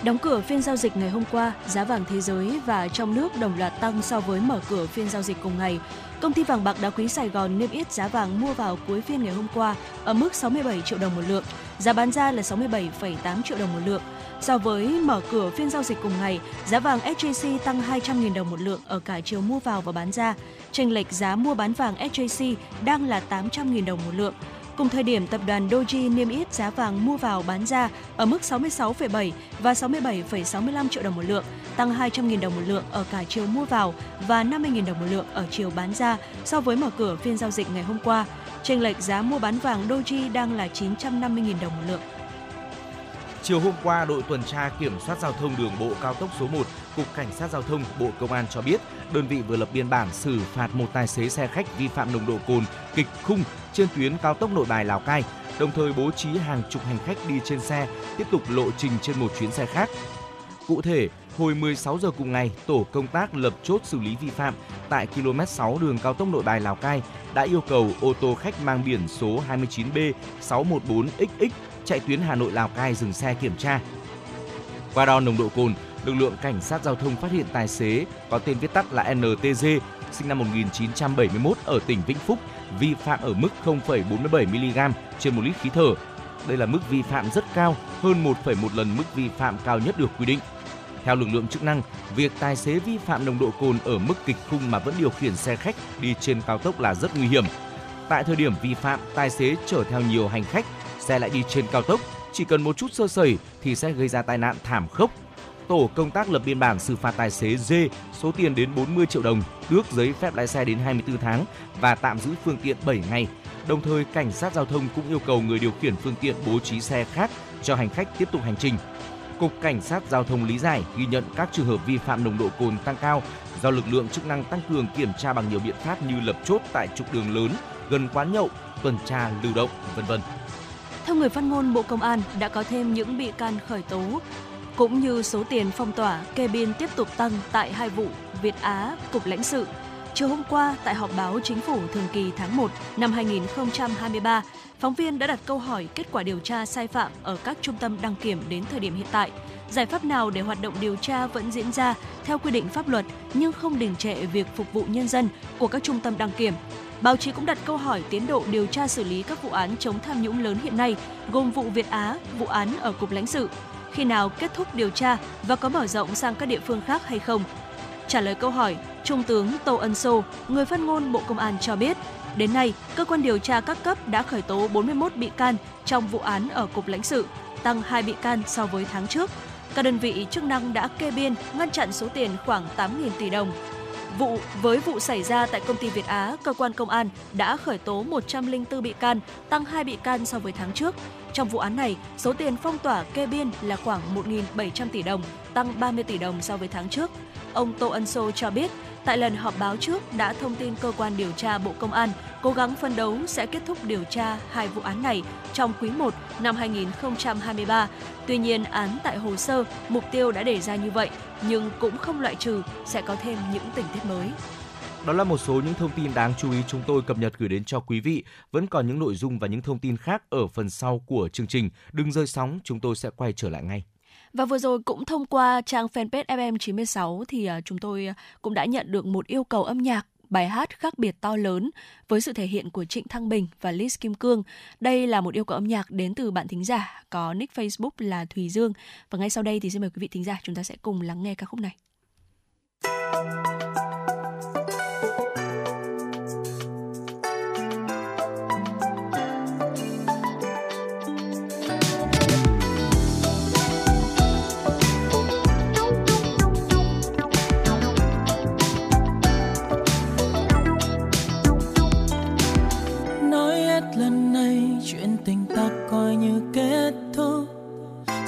Đóng cửa phiên giao dịch ngày hôm qua, giá vàng thế giới và trong nước đồng loạt tăng so với mở cửa phiên giao dịch cùng ngày. Công ty vàng bạc đá quý Sài Gòn niêm yết giá vàng mua vào cuối phiên ngày hôm qua ở mức 67 triệu đồng một lượng, giá bán ra là 67,8 triệu đồng một lượng. So với mở cửa phiên giao dịch cùng ngày, giá vàng SJC tăng 200.000 đồng một lượng ở cả chiều mua vào và bán ra. Chênh lệch giá mua bán vàng SJC đang là 800.000 đồng một lượng. Cùng thời điểm, tập đoàn Doji niêm yết giá vàng mua vào bán ra ở mức 66,7 và 67,65 triệu đồng một lượng, tăng 200.000 đồng một lượng ở cả chiều mua vào và 50.000 đồng một lượng ở chiều bán ra so với mở cửa phiên giao dịch ngày hôm qua. Chênh lệch giá mua bán vàng Doji đang là 950.000 đồng một lượng. Chiều hôm qua, đội tuần tra kiểm soát giao thông đường bộ cao tốc số 1, Cục Cảnh sát Giao thông Bộ Công an cho biết, đơn vị vừa lập biên bản xử phạt một tài xế xe khách vi phạm nồng độ cồn kịch khung trên tuyến cao tốc Nội Bài Lào Cai, đồng thời bố trí hàng chục hành khách đi trên xe tiếp tục lộ trình trên một chuyến xe khác. Cụ thể, hồi 16 giờ cùng ngày, tổ công tác lập chốt xử lý vi phạm tại km 6 đường cao tốc Nội Bài Lào Cai đã yêu cầu ô tô khách mang biển số 29B 614XX chạy tuyến Hà Nội Lào Cai dừng xe kiểm tra. Qua đo nồng độ cồn, lực lượng cảnh sát giao thông phát hiện tài xế có tên viết tắt là NTG, sinh năm 1971 ở tỉnh Vĩnh Phúc, vi phạm ở mức 0,47 mg trên một lít khí thở. Đây là mức vi phạm rất cao, hơn 1,1 lần mức vi phạm cao nhất được quy định. Theo lực lượng chức năng, việc tài xế vi phạm nồng độ cồn ở mức kịch khung mà vẫn điều khiển xe khách đi trên cao tốc là rất nguy hiểm. Tại thời điểm vi phạm, tài xế chở theo nhiều hành khách, xe lại đi trên cao tốc, chỉ cần một chút sơ sẩy thì sẽ gây ra tai nạn thảm khốc. Tổ công tác lập biên bản xử phạt tài xế D số tiền đến 40 triệu đồng, tước giấy phép lái xe đến 24 tháng và tạm giữ phương tiện 7 ngày. Đồng thời, cảnh sát giao thông cũng yêu cầu người điều khiển phương tiện bố trí xe khác cho hành khách tiếp tục hành trình. Cục Cảnh sát Giao thông lý giải ghi nhận các trường hợp vi phạm nồng độ cồn tăng cao do lực lượng chức năng tăng cường kiểm tra bằng nhiều biện pháp như lập chốt tại trục đường lớn, gần quán nhậu, tuần tra lưu động, vân vân. Theo người phát ngôn Bộ Công an, đã có thêm những bị can khởi tố, cũng như số tiền phong tỏa, kê biên tiếp tục tăng tại hai vụ Việt Á, Cục lãnh sự. Chiều hôm qua, tại họp báo chính phủ thường kỳ tháng 1 năm 2023, phóng viên đã đặt câu hỏi kết quả điều tra sai phạm ở các trung tâm đăng kiểm đến thời điểm hiện tại. Giải pháp nào để hoạt động điều tra vẫn diễn ra theo quy định pháp luật nhưng không đình trệ việc phục vụ nhân dân của các trung tâm đăng kiểm? Báo chí cũng đặt câu hỏi tiến độ điều tra xử lý các vụ án chống tham nhũng lớn hiện nay, gồm vụ Việt Á, vụ án ở Cục lãnh sự. Khi nào kết thúc điều tra và có mở rộng sang các địa phương khác hay không? Trả lời câu hỏi, Trung tướng Tô Ân Sô, người phát ngôn Bộ Công an cho biết, đến nay, cơ quan điều tra các cấp đã khởi tố 41 bị can trong vụ án ở Cục lãnh sự, tăng 2 bị can so với tháng trước. Các đơn vị chức năng đã kê biên ngăn chặn số tiền khoảng 8.000 tỷ đồng. Vụ với vụ xảy ra tại công ty Việt Á, cơ quan công an đã khởi tố 104 bị can, tăng 2 bị can so với tháng trước. Trong vụ án này, số tiền phong tỏa kê biên là khoảng 1.700 tỷ đồng, tăng 30 tỷ đồng so với tháng trước. Ông Tô Ân Sô cho biết, tại lần họp báo trước đã thông tin cơ quan điều tra Bộ Công an cố gắng phân đấu sẽ kết thúc điều tra hai vụ án này trong quý 1 năm 2023. Tuy nhiên, án tại hồ sơ, mục tiêu đã đề ra như vậy, nhưng cũng không loại trừ sẽ có thêm những tình tiết mới. Đó là một số những thông tin đáng chú ý chúng tôi cập nhật gửi đến cho quý vị. Vẫn còn những nội dung và những thông tin khác ở phần sau của chương trình. Đừng rơi sóng, chúng tôi sẽ quay trở lại ngay. Và vừa rồi cũng thông qua trang fanpage FM96 thì à, chúng tôi à, cũng đã nhận được một yêu cầu âm nhạc, bài hát khác biệt to lớn với sự thể hiện của Trịnh Thăng Bình và Liz Kim Cương. Đây là một yêu cầu âm nhạc đến từ bạn thính giả có nick Facebook là Thùy Dương. Và ngay sau đây thì xin mời quý vị thính giả chúng ta sẽ cùng lắng nghe ca khúc này. nói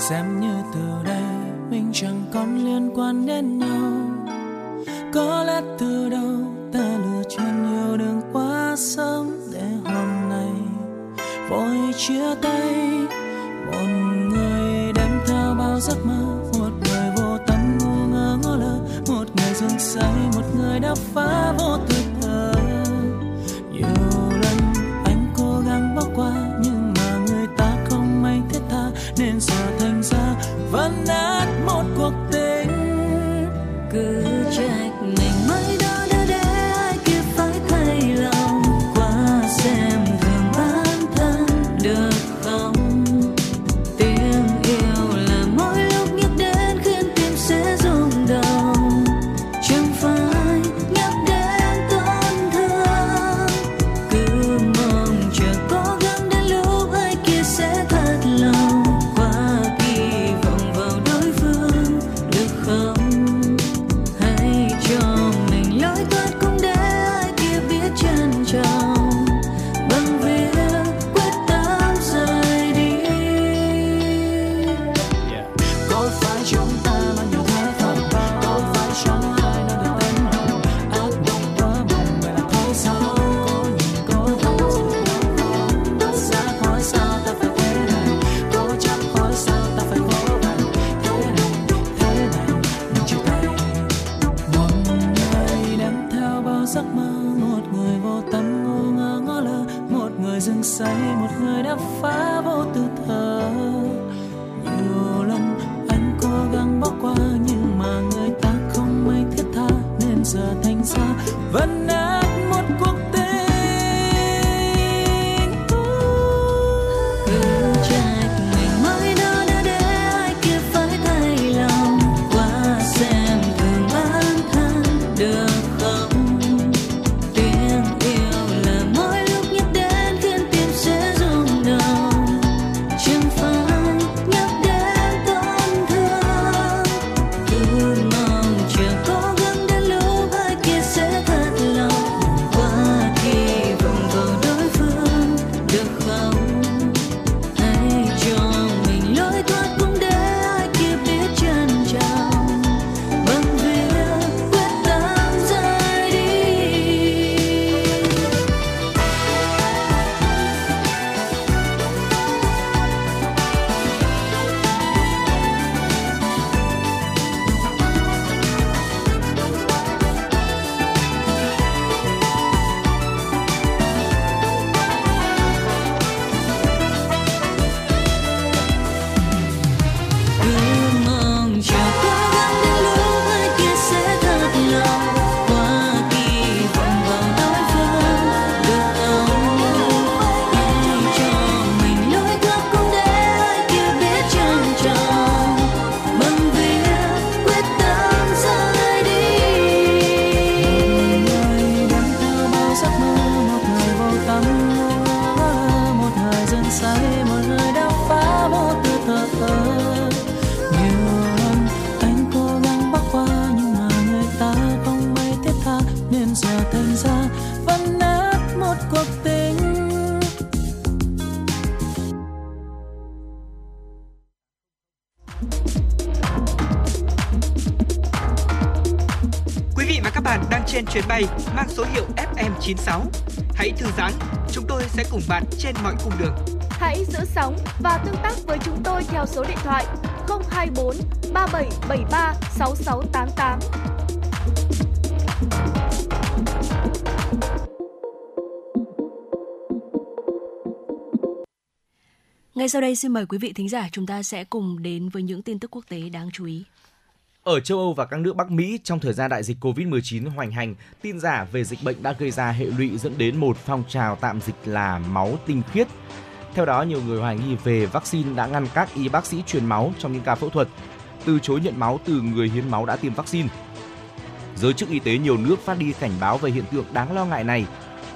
xem như từ đây mình chẳng còn liên quan đến nhau. Có lẽ từ đầu ta lựa chọn nhiều đường quá sớm để hôm nay vội chia tay. Một người đem theo bao giấc mơ, một người vô tâm ngu ngơ ngó lơ, một người dưng say một người đã phá vô tình giữ sóng và tương tác với chúng tôi theo số điện thoại 024 3773 6688. Ngay sau đây xin mời quý vị thính giả chúng ta sẽ cùng đến với những tin tức quốc tế đáng chú ý. Ở châu Âu và các nước Bắc Mỹ trong thời gian đại dịch Covid-19 hoành hành, tin giả về dịch bệnh đã gây ra hệ lụy dẫn đến một phong trào tạm dịch là máu tinh khiết. Theo đó, nhiều người hoài nghi về vaccine đã ngăn các y bác sĩ truyền máu trong những ca phẫu thuật, từ chối nhận máu từ người hiến máu đã tiêm vaccine. Giới chức y tế nhiều nước phát đi cảnh báo về hiện tượng đáng lo ngại này.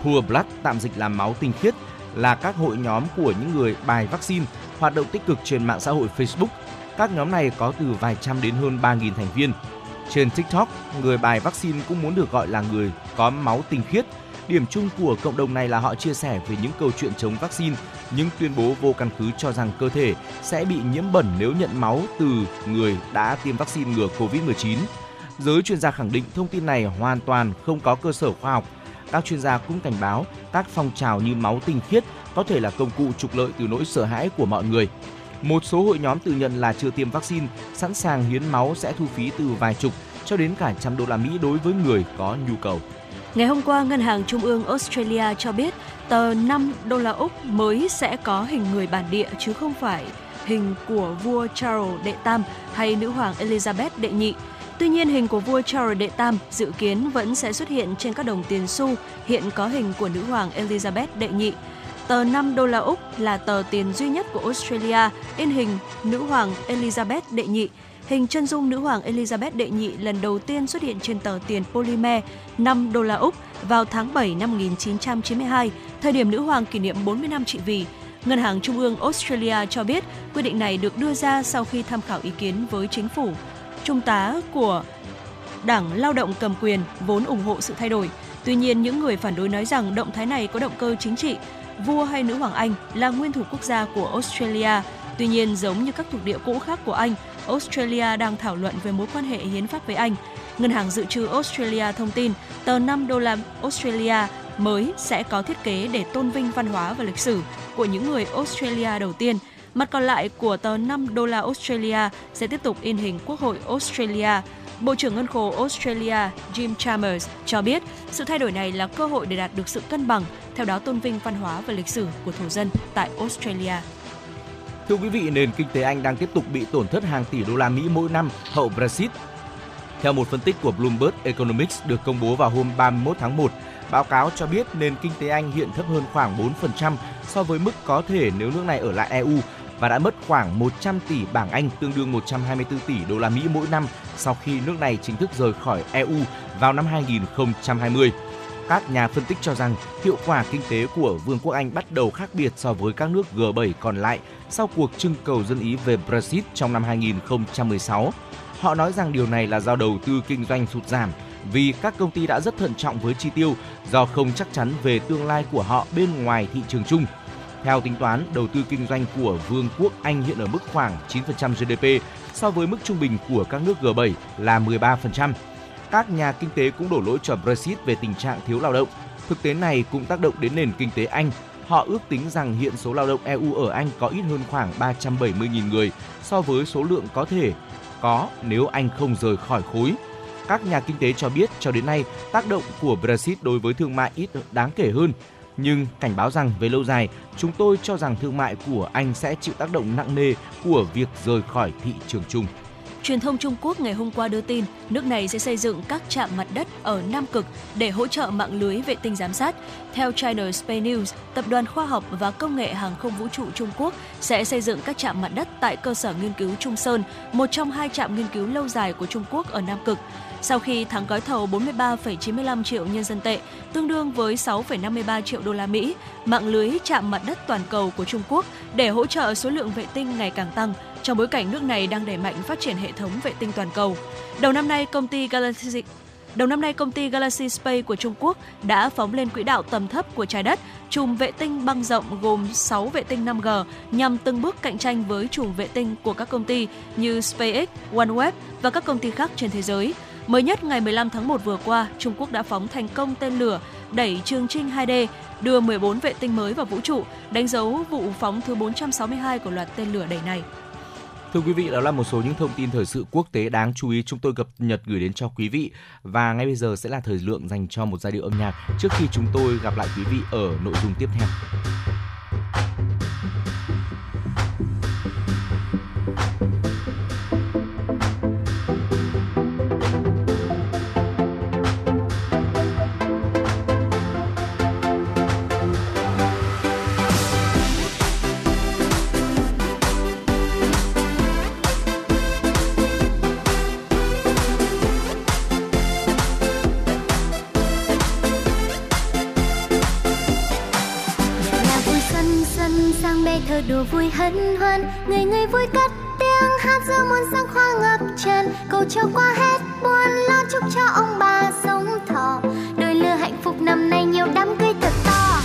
Poor Blood tạm dịch là máu tinh khiết là các hội nhóm của những người bài vaccine hoạt động tích cực trên mạng xã hội Facebook. Các nhóm này có từ vài trăm đến hơn 3.000 thành viên. Trên TikTok, người bài vaccine cũng muốn được gọi là người có máu tinh khiết. Điểm chung của cộng đồng này là họ chia sẻ về những câu chuyện chống vaccine, những tuyên bố vô căn cứ cho rằng cơ thể sẽ bị nhiễm bẩn nếu nhận máu từ người đã tiêm vaccine ngừa COVID-19. Giới chuyên gia khẳng định thông tin này hoàn toàn không có cơ sở khoa học các chuyên gia cũng cảnh báo các phong trào như máu tinh khiết có thể là công cụ trục lợi từ nỗi sợ hãi của mọi người. Một số hội nhóm tự nhận là chưa tiêm vaccine, sẵn sàng hiến máu sẽ thu phí từ vài chục cho đến cả trăm đô la Mỹ đối với người có nhu cầu. Ngày hôm qua, Ngân hàng Trung ương Australia cho biết tờ 5 đô la Úc mới sẽ có hình người bản địa chứ không phải hình của vua Charles đệ Tam hay nữ hoàng Elizabeth đệ nhị. Tuy nhiên, hình của vua Charles đệ Tam dự kiến vẫn sẽ xuất hiện trên các đồng tiền xu hiện có hình của nữ hoàng Elizabeth đệ nhị. Tờ 5 đô la Úc là tờ tiền duy nhất của Australia in hình nữ hoàng Elizabeth đệ nhị. Hình chân dung nữ hoàng Elizabeth đệ nhị lần đầu tiên xuất hiện trên tờ tiền polymer 5 đô la Úc vào tháng 7 năm 1992, thời điểm nữ hoàng kỷ niệm 40 năm trị vì. Ngân hàng Trung ương Australia cho biết quyết định này được đưa ra sau khi tham khảo ý kiến với chính phủ trung tá của Đảng Lao động cầm quyền vốn ủng hộ sự thay đổi. Tuy nhiên, những người phản đối nói rằng động thái này có động cơ chính trị. Vua hay nữ hoàng Anh là nguyên thủ quốc gia của Australia. Tuy nhiên, giống như các thuộc địa cũ khác của Anh, Australia đang thảo luận về mối quan hệ hiến pháp với Anh. Ngân hàng dự trữ Australia thông tin tờ 5 đô la Australia mới sẽ có thiết kế để tôn vinh văn hóa và lịch sử của những người Australia đầu tiên – Mặt còn lại của tờ 5 đô la Australia sẽ tiếp tục in hình Quốc hội Australia. Bộ trưởng Ngân khố Australia Jim Chalmers cho biết sự thay đổi này là cơ hội để đạt được sự cân bằng, theo đó tôn vinh văn hóa và lịch sử của thổ dân tại Australia. Thưa quý vị, nền kinh tế Anh đang tiếp tục bị tổn thất hàng tỷ đô la Mỹ mỗi năm hậu Brexit. Theo một phân tích của Bloomberg Economics được công bố vào hôm 31 tháng 1, báo cáo cho biết nền kinh tế Anh hiện thấp hơn khoảng 4% so với mức có thể nếu nước này ở lại EU và đã mất khoảng 100 tỷ bảng Anh tương đương 124 tỷ đô la Mỹ mỗi năm sau khi nước này chính thức rời khỏi EU vào năm 2020. Các nhà phân tích cho rằng hiệu quả kinh tế của Vương quốc Anh bắt đầu khác biệt so với các nước G7 còn lại sau cuộc trưng cầu dân ý về Brexit trong năm 2016. Họ nói rằng điều này là do đầu tư kinh doanh sụt giảm vì các công ty đã rất thận trọng với chi tiêu do không chắc chắn về tương lai của họ bên ngoài thị trường chung. Theo tính toán, đầu tư kinh doanh của Vương quốc Anh hiện ở mức khoảng 9% GDP so với mức trung bình của các nước G7 là 13%. Các nhà kinh tế cũng đổ lỗi cho Brexit về tình trạng thiếu lao động. Thực tế này cũng tác động đến nền kinh tế Anh. Họ ước tính rằng hiện số lao động EU ở Anh có ít hơn khoảng 370.000 người so với số lượng có thể có nếu Anh không rời khỏi khối. Các nhà kinh tế cho biết cho đến nay tác động của Brexit đối với thương mại ít đáng kể hơn nhưng cảnh báo rằng về lâu dài, chúng tôi cho rằng thương mại của Anh sẽ chịu tác động nặng nề của việc rời khỏi thị trường chung. Truyền thông Trung Quốc ngày hôm qua đưa tin nước này sẽ xây dựng các trạm mặt đất ở Nam Cực để hỗ trợ mạng lưới vệ tinh giám sát. Theo China Space News, Tập đoàn Khoa học và Công nghệ Hàng không Vũ trụ Trung Quốc sẽ xây dựng các trạm mặt đất tại cơ sở nghiên cứu Trung Sơn, một trong hai trạm nghiên cứu lâu dài của Trung Quốc ở Nam Cực. Sau khi thắng gói thầu 43,95 triệu nhân dân tệ, tương đương với 6,53 triệu đô la Mỹ, mạng lưới chạm mặt đất toàn cầu của Trung Quốc để hỗ trợ số lượng vệ tinh ngày càng tăng trong bối cảnh nước này đang đẩy mạnh phát triển hệ thống vệ tinh toàn cầu. Đầu năm nay, công ty Galaxy Đầu năm nay, công ty Galaxy Space của Trung Quốc đã phóng lên quỹ đạo tầm thấp của trái đất chùm vệ tinh băng rộng gồm 6 vệ tinh 5G nhằm từng bước cạnh tranh với chùm vệ tinh của các công ty như SpaceX, OneWeb và các công ty khác trên thế giới. Mới nhất ngày 15 tháng 1 vừa qua, Trung Quốc đã phóng thành công tên lửa đẩy chương Trinh 2D, đưa 14 vệ tinh mới vào vũ trụ, đánh dấu vụ phóng thứ 462 của loạt tên lửa đẩy này. Thưa quý vị, đó là một số những thông tin thời sự quốc tế đáng chú ý chúng tôi cập nhật gửi đến cho quý vị. Và ngay bây giờ sẽ là thời lượng dành cho một giai điệu âm nhạc trước khi chúng tôi gặp lại quý vị ở nội dung tiếp theo. Bê vui hân hoan. Người người vui cất tiếng, hát giữa muôn sắc hoa ngập tràn. Cầu cho qua hết buồn, lo chúc cho ông bà sống thọ. Đôi lứa hạnh phúc năm nay nhiều đám cưới thật to.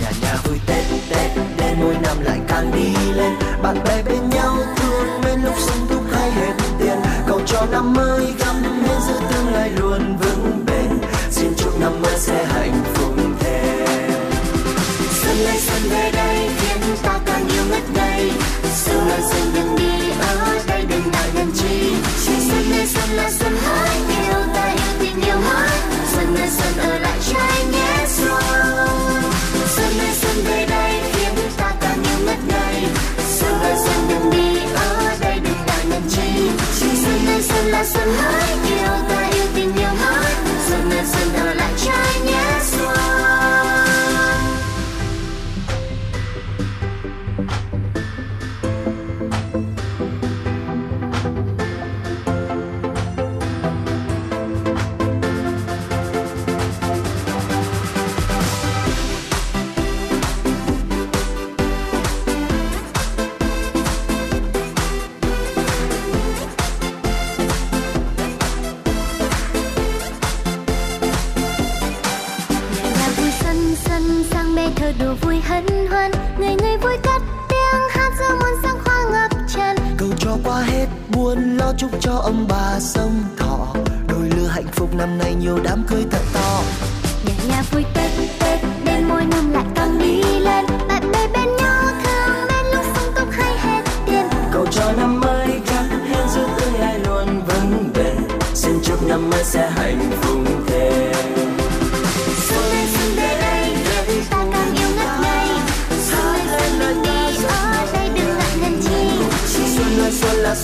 Nhà nhà vui tết tết đến mỗi năm lại càng đi lên. Bạn bè bên nhau thương bên lúc sung túc hay hết tiền. Cầu cho năm mới gắn nên giữ tương lai luôn vững bền. Xin chúc năm mới sẽ hạnh phúc thêm. Xuân lên, xuân về đây càng yêu ngất xuân đừng đi ở đây, đừng ngại ngần chi. Chỉ xuân nơi xuân là xuân mới yêu ta yêu tình yêu mới xuân nơi xuân ở lại trái nhé xuân xuân nơi xuân về đây, khiến ta càng yêu mất ngày. Xuân ơi xuân đừng đi ở đây, đừng ngại ngần chi. Chỉ xuân nơi xuân là xuân mới yêu ta yêu tình yêu mới xuân nơi xuân ở lại trái nhé chúc cho ông bà sống thọ. Đôi lứa hạnh phúc năm nay nhiều đám cưới thật to. Nhà nhà vui tết tết đến mỗi năm lại càng đi lên. Bạn bè bên nhau thương bên lúc sung túc hay hết tiền. Cầu cho năm mới gắn hiên giữ tương lai luôn vững bền. Xin chúc năm mới sẽ hạnh phúc thêm.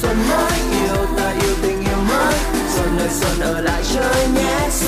Xuân mới xuân ở lại chơi nhé.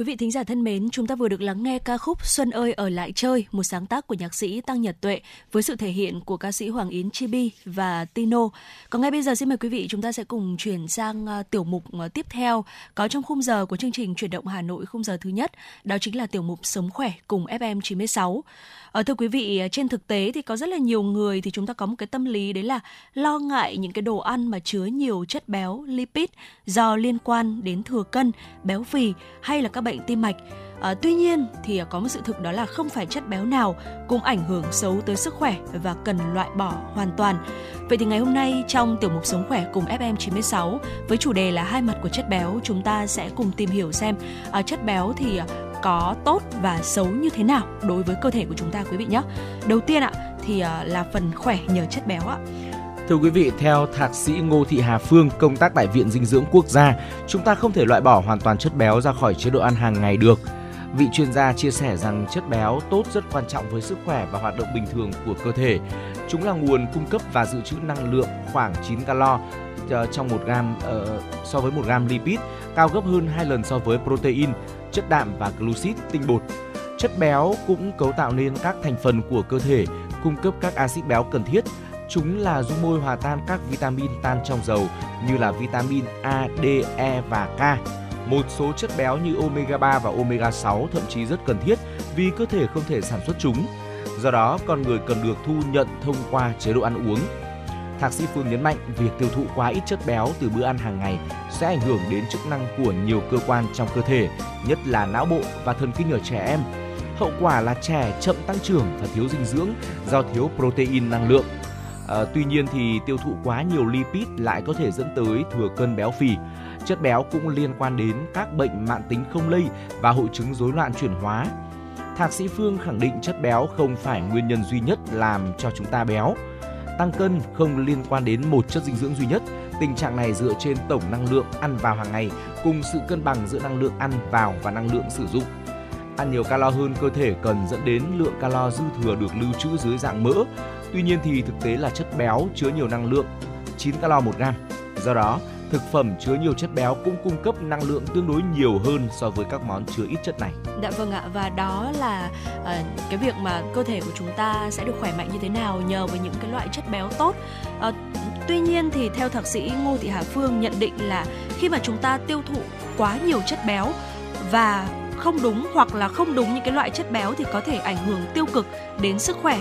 Quý vị thính giả thân mến, chúng ta vừa được lắng nghe ca khúc Xuân ơi ở lại chơi, một sáng tác của nhạc sĩ Tăng Nhật Tuệ với sự thể hiện của ca sĩ Hoàng Yến Chibi và Tino. Còn ngay bây giờ xin mời quý vị chúng ta sẽ cùng chuyển sang à, tiểu mục à, tiếp theo có trong khung giờ của chương trình chuyển động Hà Nội khung giờ thứ nhất, đó chính là tiểu mục Sống khỏe cùng FM 96. Ở thưa quý vị, ờ, trên thực tế thì có rất là nhiều người thì chúng ta có một cái tâm lý đấy là lo ngại những cái đồ ăn mà chứa nhiều chất béo, lipid do liên quan đến thừa cân, béo phì hay là các bệnh tim mạch. À, tuy nhiên thì có một sự thực đó là không phải chất béo nào cũng ảnh hưởng xấu tới sức khỏe và cần loại bỏ hoàn toàn. Vậy thì ngày hôm nay trong tiểu mục Sống khỏe cùng FM96 với chủ đề là hai mặt của chất béo, chúng ta sẽ cùng tìm hiểu xem à, chất béo thì có tốt và xấu như thế nào đối với cơ thể của chúng ta quý vị nhé. Đầu tiên ạ thì à, là phần khỏe nhờ chất béo ạ. Thưa quý vị, theo thạc sĩ Ngô Thị Hà Phương, công tác tại Viện Dinh dưỡng Quốc gia, chúng ta không thể loại bỏ hoàn toàn chất béo ra khỏi chế độ ăn hàng ngày được. Vị chuyên gia chia sẻ rằng chất béo tốt rất quan trọng với sức khỏe và hoạt động bình thường của cơ thể. Chúng là nguồn cung cấp và dự trữ năng lượng khoảng 9 calo ờ, trong 1 gram uh, so với 1 gram lipid, cao gấp hơn 2 lần so với protein, chất đạm và glucid, tinh bột. Chất béo cũng cấu tạo nên các thành phần của cơ thể, cung cấp các axit béo cần thiết. Chúng là dung môi hòa tan các vitamin tan trong dầu như là vitamin A, D, E và K. Một số chất béo như omega 3 và omega 6 thậm chí rất cần thiết vì cơ thể không thể sản xuất chúng. Do đó, con người cần được thu nhận thông qua chế độ ăn uống. Thạc sĩ Phương nhấn mạnh việc tiêu thụ quá ít chất béo từ bữa ăn hàng ngày sẽ ảnh hưởng đến chức năng của nhiều cơ quan trong cơ thể, nhất là não bộ và thần kinh ở trẻ em. Hậu quả là trẻ chậm tăng trưởng và thiếu dinh dưỡng do thiếu protein năng lượng. À, tuy nhiên thì tiêu thụ quá nhiều lipid lại có thể dẫn tới thừa cân béo phì. Chất béo cũng liên quan đến các bệnh mạng tính không lây và hội chứng rối loạn chuyển hóa. Thạc sĩ Phương khẳng định chất béo không phải nguyên nhân duy nhất làm cho chúng ta béo. Tăng cân không liên quan đến một chất dinh dưỡng duy nhất. Tình trạng này dựa trên tổng năng lượng ăn vào hàng ngày cùng sự cân bằng giữa năng lượng ăn vào và năng lượng sử dụng. Ăn nhiều calo hơn cơ thể cần dẫn đến lượng calo dư thừa được lưu trữ dưới dạng mỡ. Tuy nhiên thì thực tế là chất béo chứa nhiều năng lượng, 9 calo một gram. Do đó, thực phẩm chứa nhiều chất béo cũng cung cấp năng lượng tương đối nhiều hơn so với các món chứa ít chất này. Dạ vâng ạ và đó là uh, cái việc mà cơ thể của chúng ta sẽ được khỏe mạnh như thế nào nhờ với những cái loại chất béo tốt. Uh, tuy nhiên thì theo thạc sĩ Ngô Thị Hà Phương nhận định là khi mà chúng ta tiêu thụ quá nhiều chất béo và không đúng hoặc là không đúng những cái loại chất béo thì có thể ảnh hưởng tiêu cực đến sức khỏe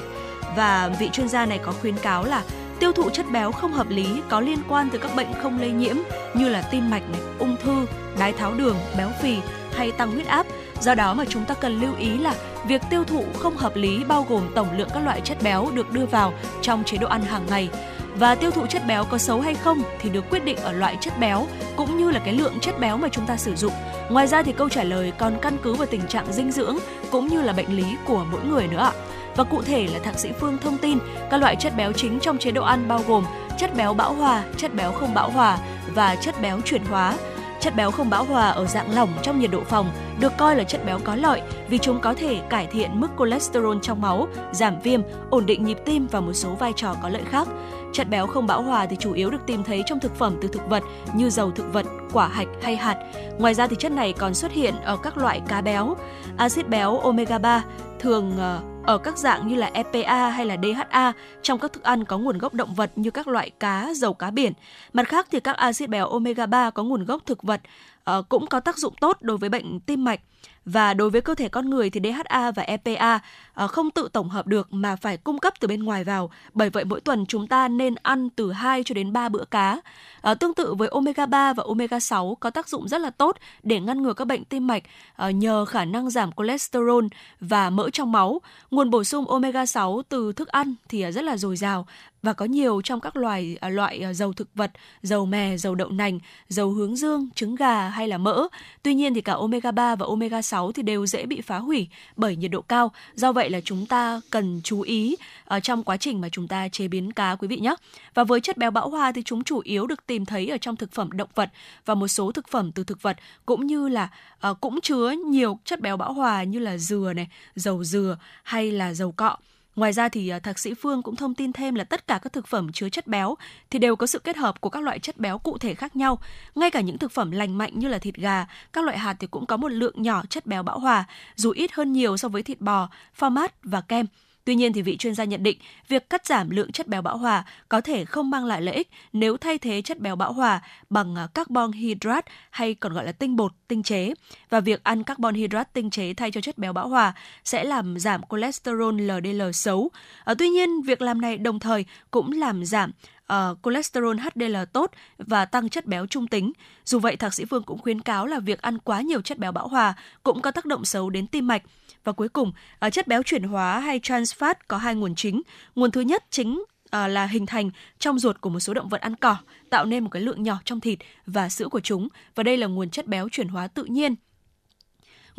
và vị chuyên gia này có khuyến cáo là tiêu thụ chất béo không hợp lý có liên quan tới các bệnh không lây nhiễm như là tim mạch này, ung thư, đái tháo đường, béo phì hay tăng huyết áp. Do đó mà chúng ta cần lưu ý là việc tiêu thụ không hợp lý bao gồm tổng lượng các loại chất béo được đưa vào trong chế độ ăn hàng ngày và tiêu thụ chất béo có xấu hay không thì được quyết định ở loại chất béo cũng như là cái lượng chất béo mà chúng ta sử dụng. Ngoài ra thì câu trả lời còn căn cứ vào tình trạng dinh dưỡng cũng như là bệnh lý của mỗi người nữa ạ. Và cụ thể là thạc sĩ Phương thông tin các loại chất béo chính trong chế độ ăn bao gồm chất béo bão hòa, chất béo không bão hòa và chất béo chuyển hóa. Chất béo không bão hòa ở dạng lỏng trong nhiệt độ phòng được coi là chất béo có lợi vì chúng có thể cải thiện mức cholesterol trong máu, giảm viêm, ổn định nhịp tim và một số vai trò có lợi khác. Chất béo không bão hòa thì chủ yếu được tìm thấy trong thực phẩm từ thực vật như dầu thực vật, quả hạch hay hạt. Ngoài ra thì chất này còn xuất hiện ở các loại cá béo. Axit béo omega 3 thường ờ, ở các dạng như là EPA hay là DHA trong các thức ăn có nguồn gốc động vật như các loại cá, dầu cá biển. Mặt khác thì các axit béo omega 3 có nguồn gốc thực vật ờ, cũng có tác dụng tốt đối với bệnh tim mạch. Và đối với cơ thể con người thì DHA và EPA Ờ, không tự tổng hợp được mà phải cung cấp từ bên ngoài vào. Bởi vậy mỗi tuần chúng ta nên ăn từ 2 cho đến 3 bữa cá. À, tương tự với omega 3 và omega 6 có tác dụng rất là tốt để ngăn ngừa các bệnh tim mạch à, nhờ khả năng giảm cholesterol và mỡ trong máu. Nguồn bổ sung omega 6 từ thức ăn thì rất là dồi dào và có nhiều trong các loài loại dầu thực vật, dầu mè, dầu đậu nành, dầu hướng dương, trứng gà hay là mỡ. Tuy nhiên thì cả omega 3 và omega 6 thì đều dễ bị phá hủy bởi nhiệt độ cao. Do vậy là chúng ta cần chú ý ở trong quá trình mà chúng ta chế biến cá quý vị nhé. Và với chất béo bão hòa thì chúng chủ yếu được tìm thấy ở trong thực phẩm động vật và một số thực phẩm từ thực vật cũng như là uh, cũng chứa nhiều chất béo bão hòa như là dừa này, dầu dừa hay là dầu cọ. Ngoài ra thì à, thạc sĩ Phương cũng thông tin thêm là tất cả các thực phẩm chứa chất béo thì đều có sự kết hợp của các loại chất béo cụ thể khác nhau. Ngay cả những thực phẩm lành mạnh như là thịt gà, các loại hạt thì cũng có một lượng nhỏ chất béo bão hòa, dù ít hơn nhiều so với thịt bò, format mát và kem. Tuy nhiên thì vị chuyên gia nhận định, việc cắt giảm lượng chất béo bão hòa có thể không mang lại lợi ích nếu thay thế chất béo bão hòa bằng à, carbon hydrate hay còn gọi là tinh bột, tinh chế. Và việc ăn carbon hydrate tinh chế thay cho chất béo bão hòa sẽ làm giảm cholesterol LDL xấu. À, tuy nhiên, việc làm này đồng thời cũng làm giảm uh, cholesterol HDL tốt và tăng chất béo trung tính. Dù vậy, thạc sĩ Phương cũng khuyến cáo là việc ăn quá nhiều chất béo bão hòa cũng có tác động xấu đến tim mạch. Và cuối cùng, uh, chất béo chuyển hóa hay trans fat có hai nguồn chính. Nguồn thứ nhất chính à, là hình thành trong ruột của một số động vật ăn cỏ, tạo nên một cái lượng nhỏ trong thịt và sữa của chúng. Và đây là nguồn chất béo chuyển hóa tự nhiên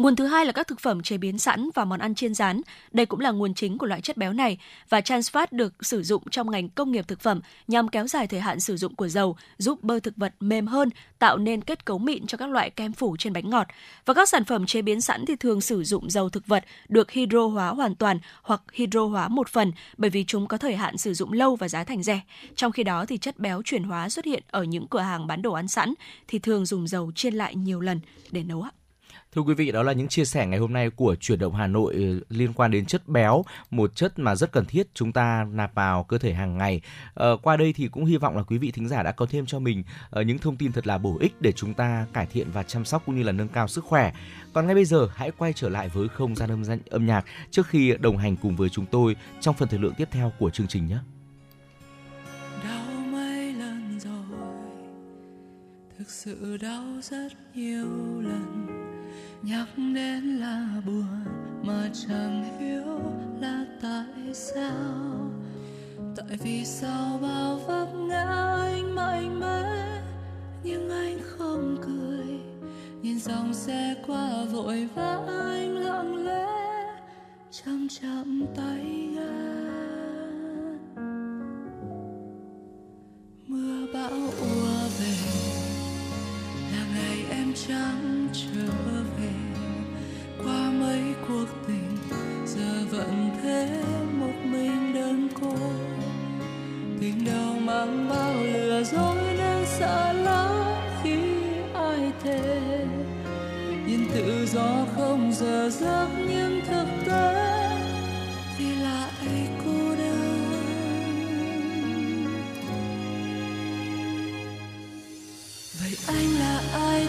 Nguồn thứ hai là các thực phẩm chế biến sẵn và món ăn chiên rán. Đây cũng là nguồn chính của loại chất béo này và trans fat được sử dụng trong ngành công nghiệp thực phẩm nhằm kéo dài thời hạn sử dụng của dầu, giúp bơ thực vật mềm hơn, tạo nên kết cấu mịn cho các loại kem phủ trên bánh ngọt. Và các sản phẩm chế biến sẵn thì thường sử dụng dầu thực vật được hydro hóa hoàn toàn hoặc hydro hóa một phần bởi vì chúng có thời hạn sử dụng lâu và giá thành rẻ. Trong khi đó thì chất béo chuyển hóa xuất hiện ở những cửa hàng bán đồ ăn sẵn thì thường dùng dầu chiên lại nhiều lần để nấu ạ. Thưa quý vị, đó là những chia sẻ ngày hôm nay của chuyển động Hà Nội ừ, liên quan đến chất béo, một chất mà rất cần thiết chúng ta nạp vào cơ thể hàng ngày. À, qua đây thì cũng hy vọng là quý vị thính giả đã có thêm cho mình uh, những thông tin thật là bổ ích để chúng ta cải thiện và chăm sóc cũng như là nâng cao sức khỏe. Còn ngay bây giờ hãy quay trở lại với không gian âm, âm nhạc trước khi đồng hành cùng với chúng tôi trong phần thời lượng tiếp theo của chương trình nhé. Đau mấy lần rồi, thực sự đau rất nhiều lần nhắc đến là buồn mà chẳng hiểu là tại sao. Tại vì sao bao vấp ngã anh mạnh mẽ nhưng anh không cười. Nhìn dòng xe qua vội vã anh lặng lẽ, chậm chậm tay ga mưa bão ùa về là ngày em chẳng trở về qua mấy cuộc tình, giờ vẫn thế một mình đơn côi. Tình đầu mang bao lừa dối nên sợ lắm khi ai thề. Nhìn tự do không giờ giấc nhưng thực tế thì lại cô đơn. Vậy anh là ai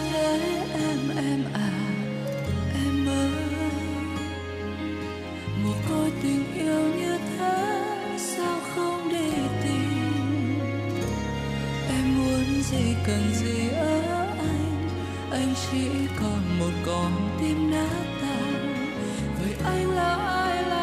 cần gì ở anh anh chỉ còn một con tim nát tan. Với anh là ai là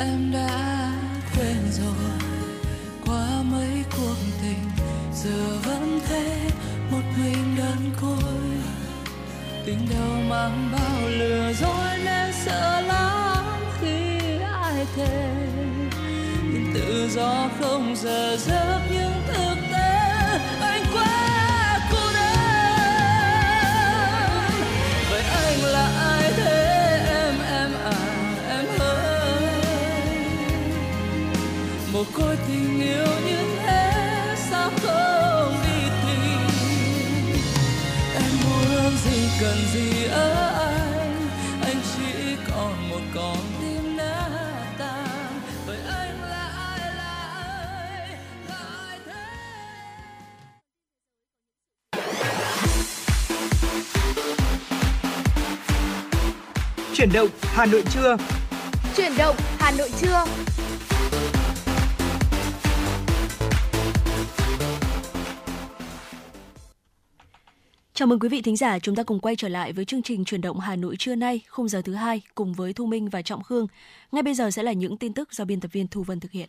em đã quên rồi. Qua mấy cuộc tình, giờ vẫn thế. Một mình đơn côi. Tình đầu mang bao lừa dối nên sợ lắm khi ai thề. Nhưng tự do không giờ giấc như một côi tình yêu như thế sao không đi tìm em muốn gì cần gì ở anh anh chỉ còn một con tim nát tan vậy anh là ai là ai là ai thế Chuyển động Hà Nội trưa. Chuyển động Hà Nội trưa. Chào mừng quý vị thính giả, chúng ta cùng quay trở lại với chương trình truyền động Hà Nội trưa nay, khung giờ thứ hai cùng với Thu Minh và Trọng Khương. Ngay bây giờ sẽ là những tin tức do biên tập viên Thu Vân thực hiện.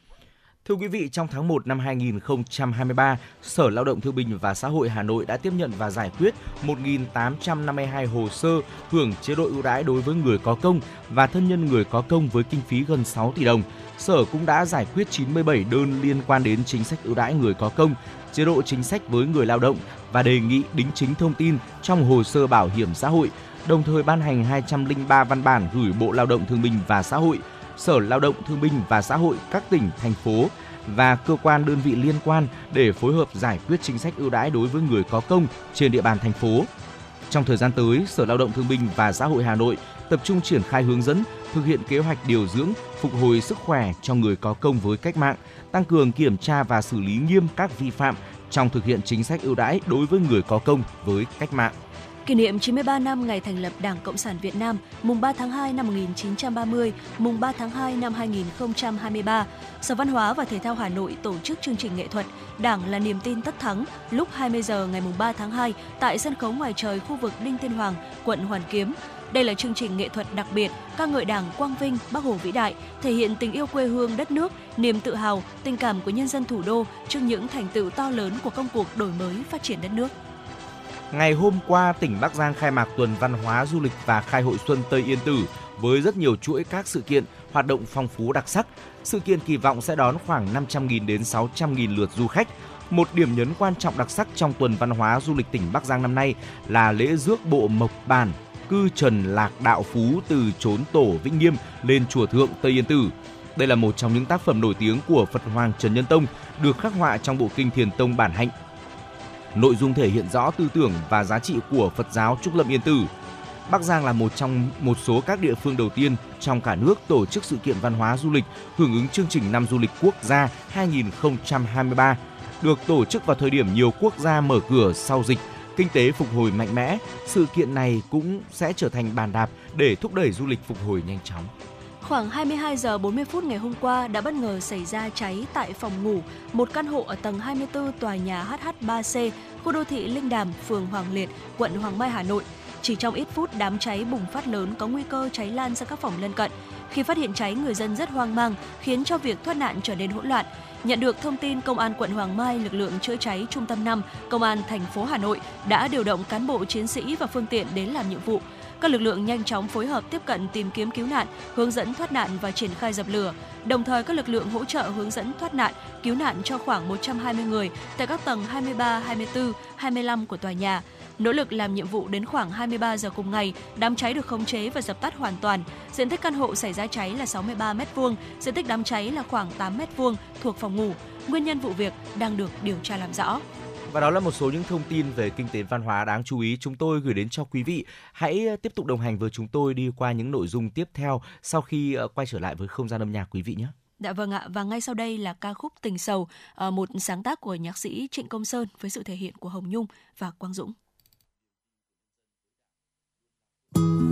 Thưa quý vị, trong tháng 1 năm 2023, Sở Lao động Thương binh và Xã hội Hà Nội đã tiếp nhận và giải quyết 1.852 hồ sơ hưởng chế độ ưu đãi đối với người có công và thân nhân người có công với kinh phí gần 6 tỷ đồng. Sở cũng đã giải quyết 97 đơn liên quan đến chính sách ưu đãi người có công, chế độ chính sách với người lao động và đề nghị đính chính thông tin trong hồ sơ bảo hiểm xã hội, đồng thời ban hành 203 văn bản gửi Bộ Lao động Thương binh và Xã hội, Sở Lao động Thương binh và Xã hội các tỉnh, thành phố và cơ quan đơn vị liên quan để phối hợp giải quyết chính sách ưu đãi đối với người có công trên địa bàn thành phố. Trong thời gian tới, Sở Lao động Thương binh và Xã hội Hà Nội tập trung triển khai hướng dẫn, thực hiện kế hoạch điều dưỡng, phục hồi sức khỏe cho người có công với cách mạng, tăng cường kiểm tra và xử lý nghiêm các vi phạm trong thực hiện chính sách ưu đãi đối với người có công với cách mạng. Kỷ niệm 93 năm ngày thành lập Đảng Cộng sản Việt Nam, mùng 3 tháng 2 năm 1930, mùng 3 tháng 2 năm 2023, Sở Văn hóa và Thể thao Hà Nội tổ chức chương trình nghệ thuật Đảng là niềm tin tất thắng lúc 20 giờ ngày mùng 3 tháng 2 tại sân khấu ngoài trời khu vực Đinh Tiên Hoàng, quận Hoàn Kiếm. Đây là chương trình nghệ thuật đặc biệt ca ngợi Đảng quang vinh, Bác Hồ vĩ đại, thể hiện tình yêu quê hương đất nước, niềm tự hào, tình cảm của nhân dân thủ đô trước những thành tựu to lớn của công cuộc đổi mới phát triển đất nước. Ngày hôm qua, tỉnh Bắc Giang khai mạc tuần văn hóa du lịch và khai hội xuân Tây Yên Tử với rất nhiều chuỗi các sự kiện, hoạt động phong phú đặc sắc. Sự kiện kỳ vọng sẽ đón khoảng 500.000 đến 600.000 lượt du khách. Một điểm nhấn quan trọng đặc sắc trong tuần văn hóa du lịch tỉnh Bắc Giang năm nay là lễ rước bộ Mộc Bản, cư trần lạc đạo phú từ chốn tổ Vĩnh Nghiêm lên chùa Thượng Tây Yên Tử. Đây là một trong những tác phẩm nổi tiếng của Phật Hoàng Trần Nhân Tông được khắc họa trong bộ kinh Thiền Tông bản hạnh Nội dung thể hiện rõ tư tưởng và giá trị của Phật giáo Trúc Lâm Yên Tử. Bắc Giang là một trong một số các địa phương đầu tiên trong cả nước tổ chức sự kiện văn hóa du lịch hưởng ứng chương trình năm du lịch quốc gia 2023, được tổ chức vào thời điểm nhiều quốc gia mở cửa sau dịch, kinh tế phục hồi mạnh mẽ. Sự kiện này cũng sẽ trở thành bàn đạp để thúc đẩy du lịch phục hồi nhanh chóng. Khoảng 22 giờ 40 phút ngày hôm qua đã bất ngờ xảy ra cháy tại phòng ngủ, một căn hộ ở tầng 24 tòa nhà HH3C, khu đô thị Linh Đàm, phường Hoàng Liệt, quận Hoàng Mai, Hà Nội. Chỉ trong ít phút đám cháy bùng phát lớn có nguy cơ cháy lan sang các phòng lân cận. Khi phát hiện cháy, người dân rất hoang mang, khiến cho việc thoát nạn trở nên hỗn loạn. Nhận được thông tin, Công an quận Hoàng Mai, lực lượng chữa cháy Trung tâm 5, Công an thành phố Hà Nội đã điều động cán bộ chiến sĩ và phương tiện đến làm nhiệm vụ. Các lực lượng nhanh chóng phối hợp tiếp cận tìm kiếm cứu nạn, hướng dẫn thoát nạn và triển khai dập lửa. Đồng thời các lực lượng hỗ trợ hướng dẫn thoát nạn, cứu nạn cho khoảng 120 người tại các tầng 23, 24, 25 của tòa nhà. Nỗ lực làm nhiệm vụ đến khoảng 23 giờ cùng ngày, đám cháy được khống chế và dập tắt hoàn toàn. Diện tích căn hộ xảy ra cháy là 63 m2, diện tích đám cháy là khoảng 8 m2 thuộc phòng ngủ. Nguyên nhân vụ việc đang được điều tra làm rõ. Và đó là một số những thông tin về kinh tế văn hóa đáng chú ý chúng tôi gửi đến cho quý vị. Hãy ờ, tiếp tục đồng hành với chúng tôi đi qua những nội dung tiếp theo sau khi ờ, quay trở lại với không gian âm nhạc quý vị nhé. Dạ vâng ạ, và ngay sau đây là ca khúc Tình Sầu, ờ, một sáng tác của nhạc sĩ Trịnh Công Sơn với sự thể hiện của Hồng Nhung và Quang Dũng. Thank you.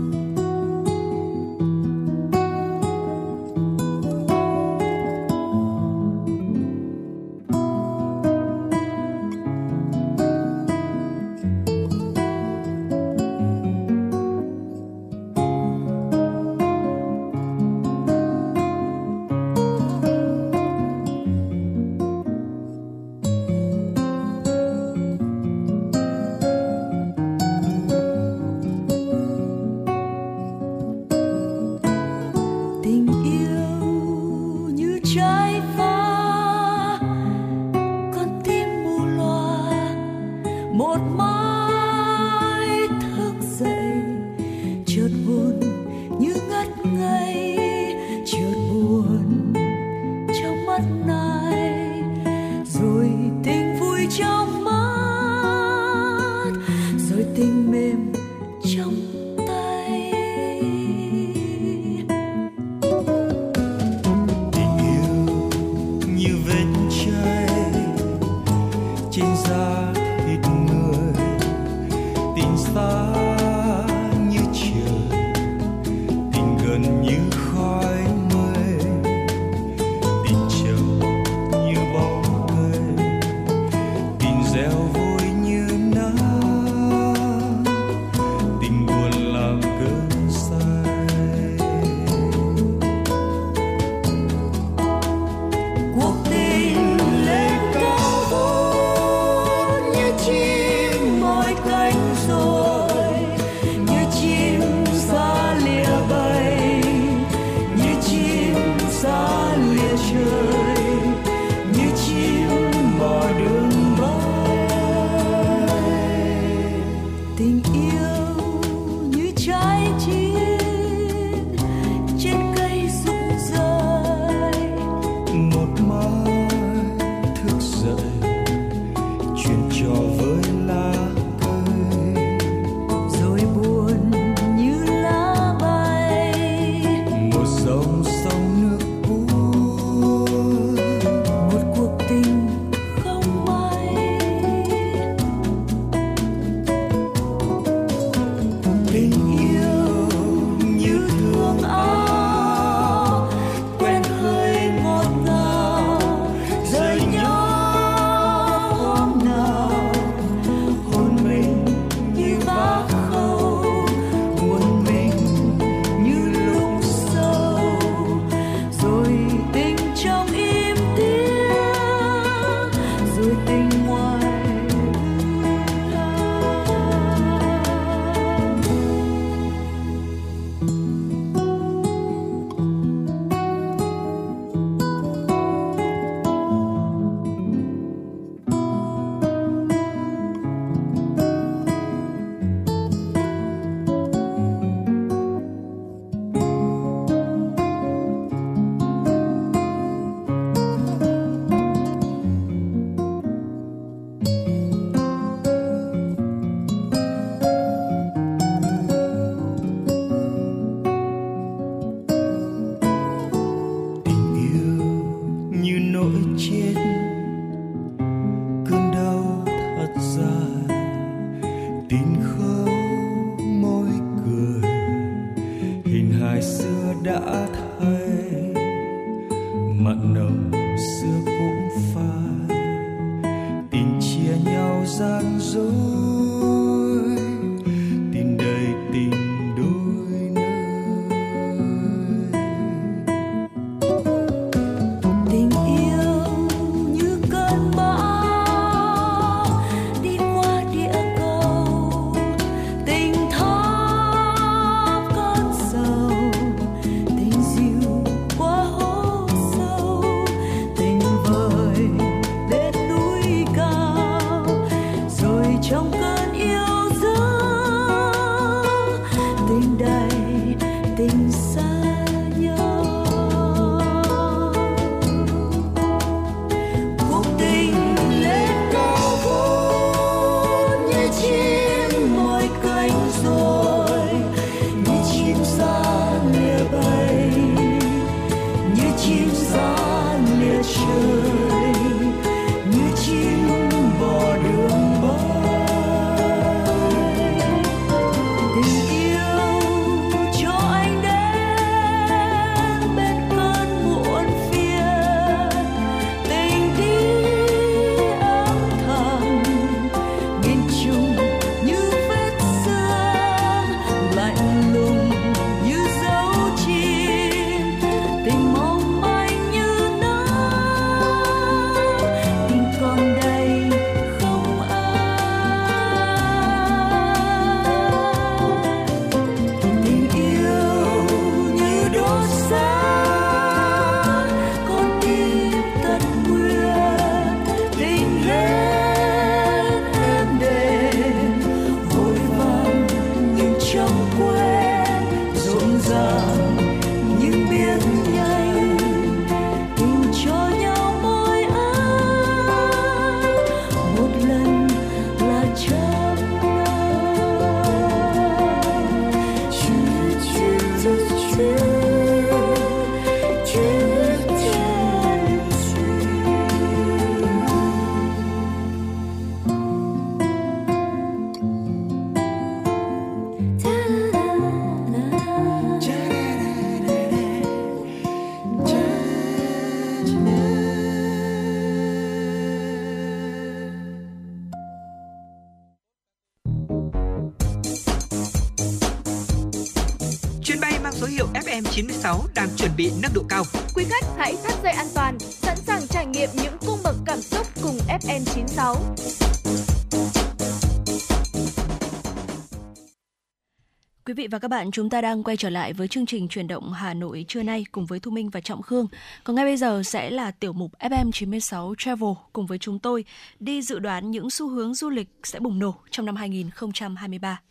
và các bạn, chúng ta đang quay trở lại với chương trình chuyển động Hà Nội trưa nay cùng với Thu Minh và Trọng Khương. Còn ngay bây giờ sẽ là tiểu mục FM96 Travel cùng với chúng tôi đi dự đoán những xu hướng du lịch sẽ bùng nổ trong năm 2023.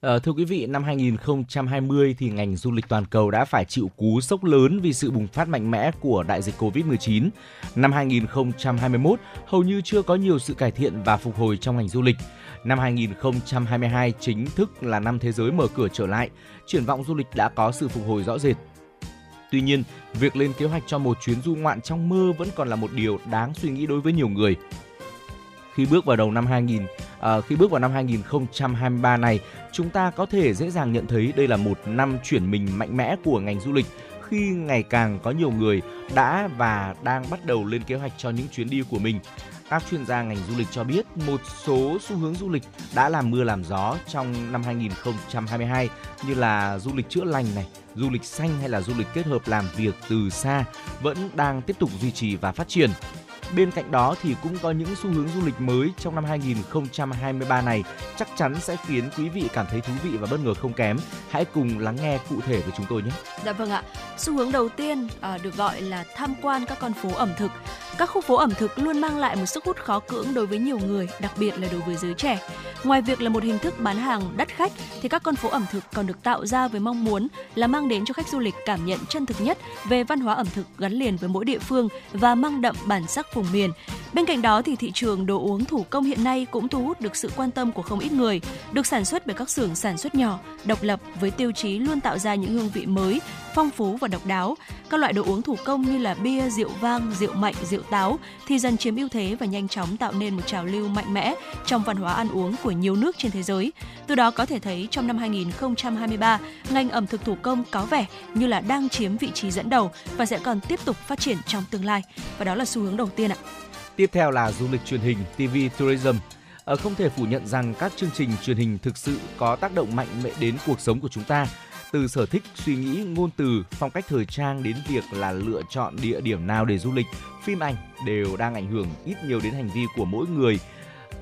À, thưa quý vị, năm 2020 thì ngành du lịch toàn cầu đã phải chịu cú sốc lớn vì sự bùng phát mạnh mẽ của đại dịch Covid-19. Năm 2021 hầu như chưa có nhiều sự cải thiện và phục hồi trong ngành du lịch. Năm 2022 chính thức là năm thế giới mở cửa trở lại, triển vọng du lịch đã có sự phục hồi rõ rệt. Tuy nhiên, việc lên kế hoạch cho một chuyến du ngoạn trong mơ vẫn còn là một điều đáng suy nghĩ đối với nhiều người. Khi bước vào đầu năm 2000, à, khi bước vào năm 2023 này, chúng ta có thể dễ dàng nhận thấy đây là một năm chuyển mình mạnh mẽ của ngành du lịch khi ngày càng có nhiều người đã và đang bắt đầu lên kế hoạch cho những chuyến đi của mình. Các chuyên gia ngành du lịch cho biết một số xu hướng du lịch đã làm mưa làm gió trong năm 2022 như là du lịch chữa lành này, du lịch xanh hay là du lịch kết hợp làm việc từ xa vẫn đang tiếp tục duy trì và phát triển. Bên cạnh đó thì cũng có những xu hướng du lịch mới trong năm 2023 này chắc chắn sẽ khiến quý vị cảm thấy thú vị và bất ngờ không kém. Hãy cùng lắng nghe cụ thể với chúng tôi nhé. Dạ vâng ạ. Xu hướng đầu tiên à, được gọi là tham quan các con phố ẩm thực. Các khu phố ẩm thực luôn mang lại một sức hút khó cưỡng đối với nhiều người, đặc biệt là đối với giới trẻ. Ngoài việc là một hình thức bán hàng đắt khách thì các con phố ẩm thực còn được tạo ra với mong muốn là mang đến cho khách du lịch cảm nhận chân thực nhất về văn hóa ẩm thực gắn liền với mỗi địa phương và mang đậm bản sắc vùng miền. Bên cạnh đó thì thị trường đồ uống thủ công hiện nay cũng thu hút được sự quan tâm của không ít người, được sản xuất bởi các xưởng sản xuất nhỏ, độc lập với tiêu chí luôn tạo ra những hương vị mới, phong phú và độc đáo. Các loại đồ uống thủ công như là bia, rượu vang, rượu mạnh, rượu táo thì dần chiếm ưu thế và nhanh chóng tạo nên một trào lưu mạnh mẽ trong văn hóa ăn uống của nhiều nước trên thế giới. Từ đó có thể thấy trong năm 2023, ngành ẩm thực thủ công có vẻ như là đang chiếm vị trí dẫn đầu và sẽ còn tiếp tục phát triển trong tương lai. Và đó là xu hướng đầu tiên ạ. Tiếp theo là du lịch truyền hình, TV tourism. Ở không thể phủ nhận rằng các chương trình truyền hình thực sự có tác động mạnh mẽ đến cuộc sống của chúng ta từ sở thích, suy nghĩ, ngôn từ, phong cách thời trang đến việc là lựa chọn địa điểm nào để du lịch, phim ảnh đều đang ảnh hưởng ít nhiều đến hành vi của mỗi người.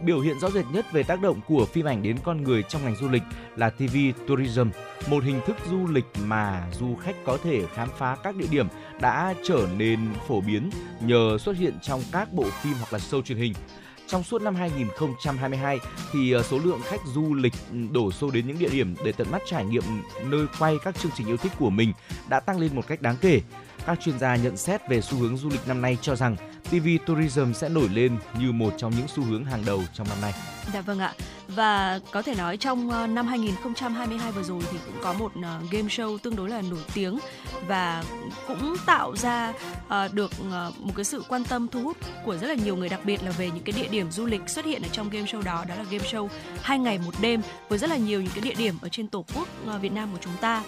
Biểu hiện rõ rệt nhất về tác động của phim ảnh đến con người trong ngành du lịch là TV tourism, một hình thức du lịch mà du khách có thể khám phá các địa điểm đã trở nên phổ biến nhờ xuất hiện trong các bộ phim hoặc là show truyền hình. Trong suốt năm 2022 thì ờ, số lượng khách du lịch ừ, đổ xô đến những địa điểm để tận mắt trải nghiệm nơi quay các chương trình yêu thích của mình đã tăng lên một cách đáng kể. Các chuyên gia nhận xét về xu hướng du lịch năm nay cho rằng TV tourism sẽ nổi lên như một trong những xu hướng hàng đầu trong năm nay. Dạ vâng ạ. Và có thể nói trong ờ, năm 2022 vừa rồi thì cũng có một ờ, game show tương đối là nổi tiếng và cũng tạo ra ờ, được một cái sự quan tâm thu hút của rất là nhiều người, đặc biệt là về những cái địa điểm du lịch xuất hiện ở trong game show đó đó là game show hai ngày một đêm với rất là nhiều những cái địa điểm ở trên tổ quốc Việt Nam của chúng ta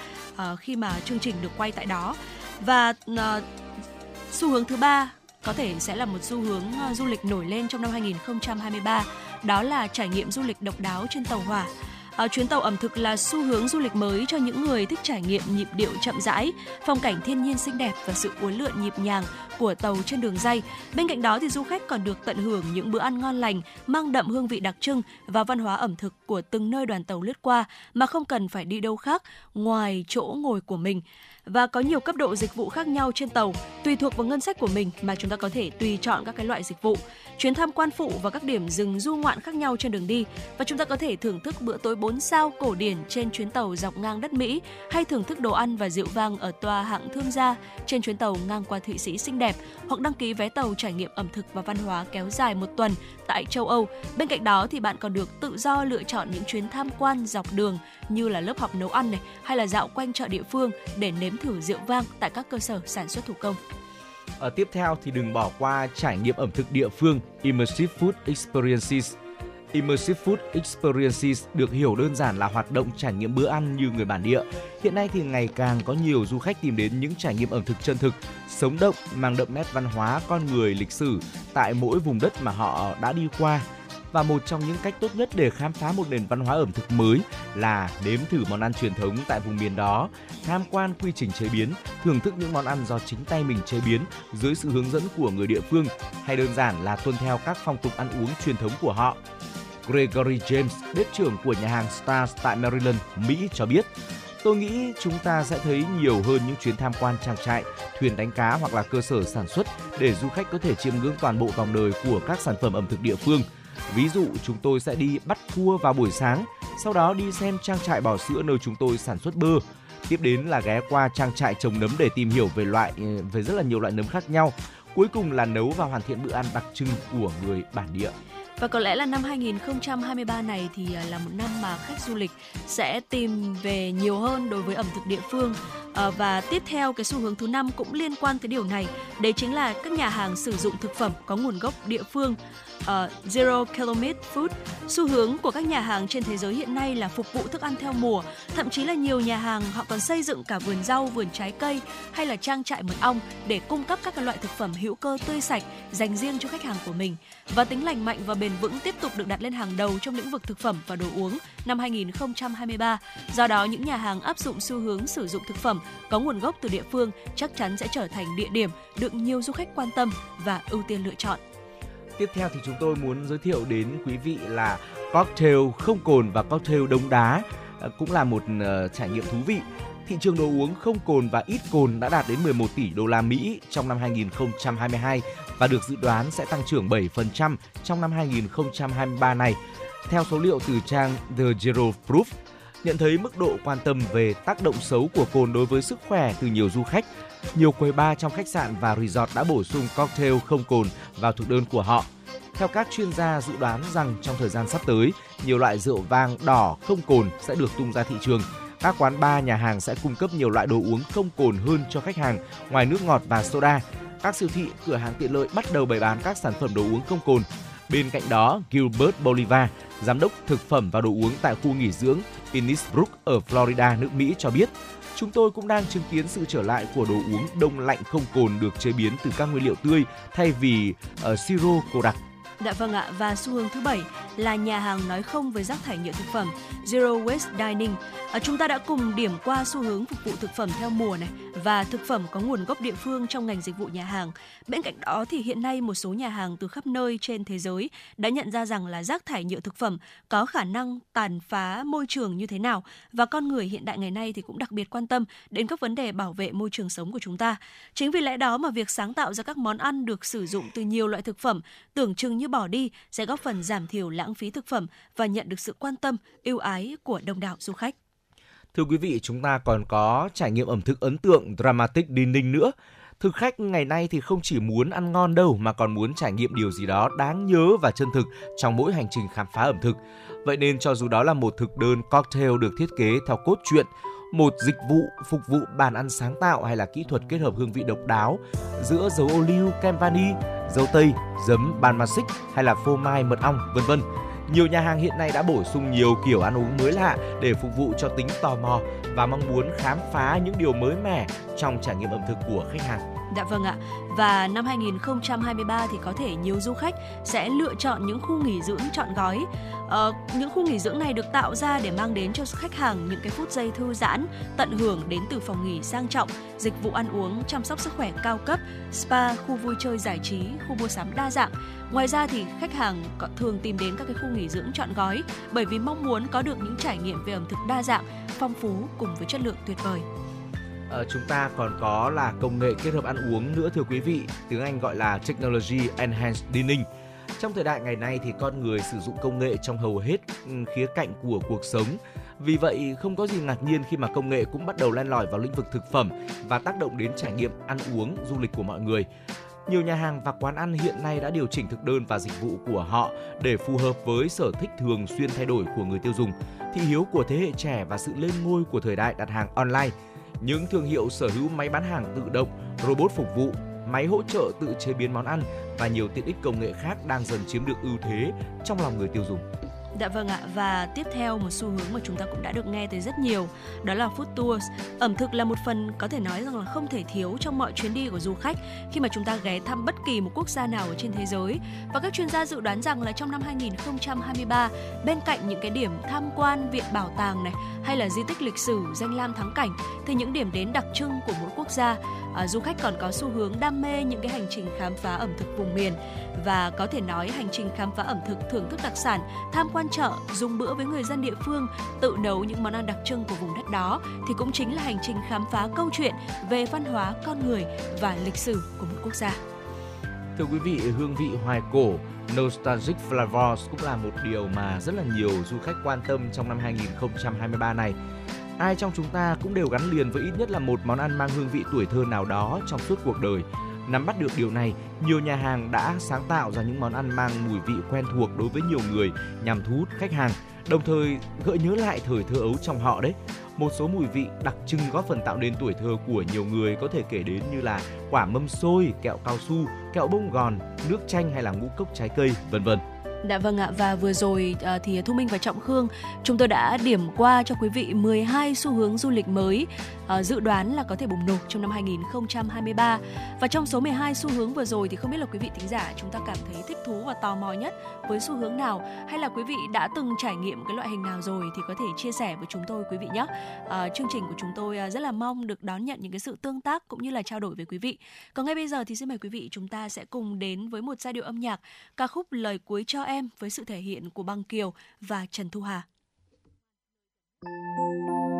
khi mà chương trình được quay tại đó và ờ, xu hướng thứ ba có thể sẽ là một xu hướng ờ, du lịch nổi lên trong năm 2023 đó là trải nghiệm du lịch độc đáo trên tàu hỏa. À, chuyến tàu ẩm thực là xu hướng du lịch mới cho những người thích trải nghiệm nhịp điệu chậm rãi, phong cảnh thiên nhiên xinh đẹp và sự uốn lượn nhịp nhàng của tàu trên đường dây. Bên cạnh đó thì du khách còn được tận hưởng những bữa ăn ngon lành, mang đậm hương vị đặc trưng và văn hóa ẩm thực của từng nơi đoàn tàu lướt qua mà không cần phải đi đâu khác ngoài chỗ ngồi của mình và có nhiều cấp độ dịch vụ khác nhau trên tàu, tùy thuộc vào ngân sách của mình mà chúng ta có thể tùy chọn các cái loại dịch vụ chuyến tham quan phụ và các điểm dừng du ngoạn khác nhau trên đường đi và chúng ta có thể thưởng thức bữa tối 4 sao cổ điển trên chuyến tàu dọc ngang đất Mỹ hay thưởng thức đồ ăn và rượu vang ở tòa hạng thương gia trên chuyến tàu ngang qua Thụy Sĩ xinh đẹp hoặc đăng ký vé tàu trải nghiệm ẩm thực và văn hóa kéo dài một tuần tại châu Âu. Bên cạnh đó thì bạn còn được tự do lựa chọn những chuyến tham quan dọc đường như là lớp học nấu ăn này hay là dạo quanh chợ địa phương để nếm thử rượu vang tại các cơ sở sản xuất thủ công. Ở tiếp theo thì đừng bỏ qua trải nghiệm ẩm thực địa phương Immersive Food Experiences. Immersive Food Experiences được hiểu đơn giản là hoạt động trải nghiệm bữa ăn như người bản địa. Hiện nay thì ngày càng có nhiều du khách tìm đến những trải nghiệm ẩm thực chân thực, sống động, mang đậm nét văn hóa, con người, lịch sử tại mỗi vùng đất mà họ đã đi qua và một trong những cách tốt nhất để khám phá một nền văn hóa ẩm thực mới là nếm thử món ăn truyền thống tại vùng miền đó, tham quan quy trình chế biến, thưởng thức những món ăn do chính tay mình chế biến dưới sự hướng dẫn của người địa phương hay đơn giản là tuân theo các phong tục ăn uống truyền thống của họ. Gregory James, bếp trưởng của nhà hàng Stars tại Maryland, Mỹ cho biết, Tôi nghĩ chúng ta sẽ thấy nhiều hơn những chuyến tham quan trang trại, thuyền đánh cá hoặc là cơ sở sản xuất để du khách có thể chiêm ngưỡng toàn bộ vòng đời của các sản phẩm ẩm thực địa phương – Ví dụ chúng tôi sẽ đi bắt cua vào buổi sáng, Sau đó đi xem trang trại bò sữa nơi chúng tôi sản xuất bơ. Tiếp đến là ghé qua trang trại trồng nấm để tìm hiểu về loại ờ, về rất là nhiều loại nấm khác nhau. Cuối cùng là nấu và hoàn thiện bữa ăn đặc trưng của người bản địa. Và có lẽ là năm 2023 này thì ờ, là một năm mà khách du lịch sẽ tìm về nhiều hơn đối với ẩm thực địa phương. À, và tiếp theo cái xu hướng thứ năm cũng liên quan tới điều này, đấy chính là các nhà hàng sử dụng thực phẩm có nguồn gốc địa phương. Uh, Zero Kilometer Food, xu hướng của các nhà hàng trên thế giới hiện nay là phục vụ thức ăn theo mùa, thậm chí là nhiều nhà hàng họ còn xây dựng cả vườn rau, vườn trái cây hay là trang trại mật ong để cung cấp các loại thực phẩm hữu cơ tươi sạch dành riêng cho khách hàng của mình. Và tính lành mạnh và bền vững tiếp tục được đặt lên hàng đầu trong lĩnh vực thực phẩm và đồ uống năm 2023. Do đó, những nhà hàng áp dụng xu hướng sử dụng thực phẩm có nguồn gốc từ địa phương chắc chắn sẽ trở thành địa điểm được nhiều du khách quan tâm và ưu tiên lựa chọn. Tiếp theo thì chúng tôi muốn giới thiệu đến quý vị là cocktail không cồn và cocktail đống đá ờ, cũng là một uh, trải nghiệm thú vị. Thị trường đồ uống không cồn và ít cồn đã đạt đến 11 tỷ đô la Mỹ trong năm 2022 và được dự đoán sẽ tăng trưởng 7% trong năm 2023 này. Theo số liệu từ trang The Zero Proof, nhận thấy mức độ quan tâm về tác động xấu của cồn đối với sức khỏe từ nhiều du khách, nhiều quầy bar trong khách sạn và resort đã bổ sung cocktail không cồn vào thực đơn của họ. Theo các chuyên gia dự đoán rằng trong thời gian sắp tới, nhiều loại rượu vang đỏ không cồn sẽ được tung ra thị trường. Các quán bar, nhà hàng sẽ cung cấp nhiều loại đồ uống không cồn hơn cho khách hàng, ngoài nước ngọt và soda. Các siêu thị, cửa hàng tiện lợi bắt đầu bày bán các sản phẩm đồ uống không cồn. Bên cạnh đó, Gilbert Bolivar, giám đốc thực phẩm và đồ uống tại khu nghỉ dưỡng Innisbrook ở Florida, nước Mỹ cho biết, chúng tôi cũng đang chứng kiến sự trở lại của đồ uống đông lạnh không cồn được chế biến từ các nguyên liệu tươi thay vì uh, siro cô đặc. Dạ vâng ạ, và xu hướng thứ bảy là nhà hàng nói không với rác thải nhựa thực phẩm, Zero Waste Dining. À, chúng ta đã cùng điểm qua xu hướng phục vụ thực phẩm theo mùa này và thực phẩm có nguồn gốc địa phương trong ngành dịch vụ nhà hàng. Bên cạnh đó thì hiện nay một số nhà hàng từ khắp nơi trên thế giới đã nhận ra rằng là rác thải nhựa thực phẩm có khả năng tàn phá môi trường như thế nào và con người hiện đại ngày nay thì cũng đặc biệt quan tâm đến các vấn đề bảo vệ môi trường sống của chúng ta. Chính vì lẽ đó mà việc sáng tạo ra các món ăn được sử dụng từ nhiều loại thực phẩm tưởng chừng như bỏ đi sẽ góp phần giảm thiểu lãng phí thực phẩm và nhận được sự quan tâm, yêu ái của đông đảo du khách. Thưa quý vị, chúng ta còn có trải nghiệm ẩm thực ấn tượng Dramatic Dining nữa. Thực khách ngày nay thì không chỉ muốn ăn ngon đâu mà còn muốn trải nghiệm điều gì đó đáng nhớ và chân thực trong mỗi hành trình khám phá ẩm thực. Vậy nên cho dù đó là một thực đơn cocktail được thiết kế theo cốt truyện, một dịch vụ phục vụ bàn ăn sáng tạo hay là kỹ thuật kết hợp hương vị độc đáo giữa dầu ô liu, kem vani, dầu tây, giấm ban masic hay là phô mai mật ong, vân vân. Nhiều nhà hàng hiện nay đã bổ sung nhiều kiểu ăn uống mới lạ để phục vụ cho tính tò mò và mong muốn khám phá những điều mới mẻ trong trải nghiệm ẩm thực của khách hàng. Dạ vâng ạ. Và năm 2023 thì có thể nhiều du khách sẽ lựa chọn những khu nghỉ dưỡng chọn gói. Ờ, những khu nghỉ dưỡng này được tạo ra để mang đến cho khách hàng những cái phút giây thư giãn, tận hưởng đến từ phòng nghỉ sang trọng, dịch vụ ăn uống, chăm sóc sức khỏe cao cấp, spa, khu vui chơi giải trí, khu mua sắm đa dạng. Ngoài ra thì khách hàng thường tìm đến các cái khu nghỉ dưỡng chọn gói bởi vì mong muốn có được những trải nghiệm về ẩm thực đa dạng, phong phú cùng với chất lượng tuyệt vời. Ờ, chúng ta còn có là công nghệ kết hợp ăn uống nữa thưa quý vị, tiếng Anh gọi là Technology Enhanced Dining. Trong thời đại ngày nay thì con người sử dụng công nghệ trong hầu hết ừ, khía cạnh của cuộc sống. Vì vậy không có gì ngạc nhiên khi mà công nghệ cũng bắt đầu len lỏi vào lĩnh vực thực phẩm và tác động đến trải nghiệm ăn uống, du lịch của mọi người. Nhiều nhà hàng và quán ăn hiện nay đã điều chỉnh thực đơn và dịch vụ của họ để phù hợp với sở thích thường xuyên thay đổi của người tiêu dùng, thị hiếu của thế hệ trẻ và sự lên ngôi của thời đại đặt hàng online. Những thương hiệu sở hữu máy bán hàng tự động, robot phục vụ, máy hỗ trợ tự chế biến món ăn và nhiều tiện ích công nghệ khác đang dần chiếm được ưu thế trong lòng người tiêu dùng. Dạ vâng ạ và tiếp theo một xu hướng mà chúng ta cũng đã được nghe tới rất nhiều đó là food tours. Ẩm thực là một phần có thể nói rằng là không thể thiếu trong mọi chuyến đi của du khách khi mà chúng ta ghé thăm bất kỳ một quốc gia nào ở trên thế giới. Và các chuyên gia dự đoán rằng là trong năm 2023 bên cạnh những cái điểm tham quan viện bảo tàng này hay là di tích lịch sử, danh lam thắng cảnh thì những điểm đến đặc trưng của mỗi quốc gia à, du khách còn có xu hướng đam mê những cái hành trình khám phá ẩm thực vùng miền và có thể nói hành trình khám phá ẩm thực thưởng thức đặc sản tham quan chợ dùng bữa với người dân địa phương tự nấu những món ăn đặc trưng của vùng đất đó thì cũng chính là hành trình khám phá câu chuyện về văn hóa con người và lịch sử của một quốc gia Thưa quý vị, hương vị hoài cổ Nostalgic Flavors cũng là một điều mà rất là nhiều du khách quan tâm trong năm 2023 này. Ai trong chúng ta cũng đều gắn liền với ít nhất là một món ăn mang hương vị tuổi thơ nào đó trong suốt cuộc đời. Nắm bắt được điều này, nhiều nhà hàng đã sáng tạo ra những món ăn mang mùi vị quen thuộc đối với nhiều người nhằm thu hút khách hàng, đồng thời gợi nhớ lại thời thơ ấu trong họ đấy. Một số mùi vị đặc trưng góp phần tạo nên tuổi thơ của nhiều người có thể kể đến như là quả mâm xôi, kẹo cao su, kẹo bông gòn, nước chanh hay là ngũ cốc trái cây, vân vân. Dạ vâng ạ và vừa rồi à, thì Thu Minh và Trọng Khương chúng tôi đã điểm qua cho quý vị 12 xu hướng du lịch mới. Ờ, dự đoán là có thể bùng nổ trong năm 2023 và trong số 12 xu hướng vừa rồi thì không biết là quý vị thính giả chúng ta cảm thấy thích thú và tò mò nhất với xu hướng nào hay là quý vị đã từng trải nghiệm cái loại hình nào rồi thì có thể chia sẻ với chúng tôi quý vị nhé. À, chương trình của chúng tôi ờ, rất là mong được đón nhận những cái sự tương tác cũng như là trao đổi với quý vị. Còn ngay bây giờ thì xin mời quý vị chúng ta sẽ cùng đến với một giai điệu âm nhạc ca khúc lời cuối cho em với sự thể hiện của Băng Kiều và Trần Thu Hà. anh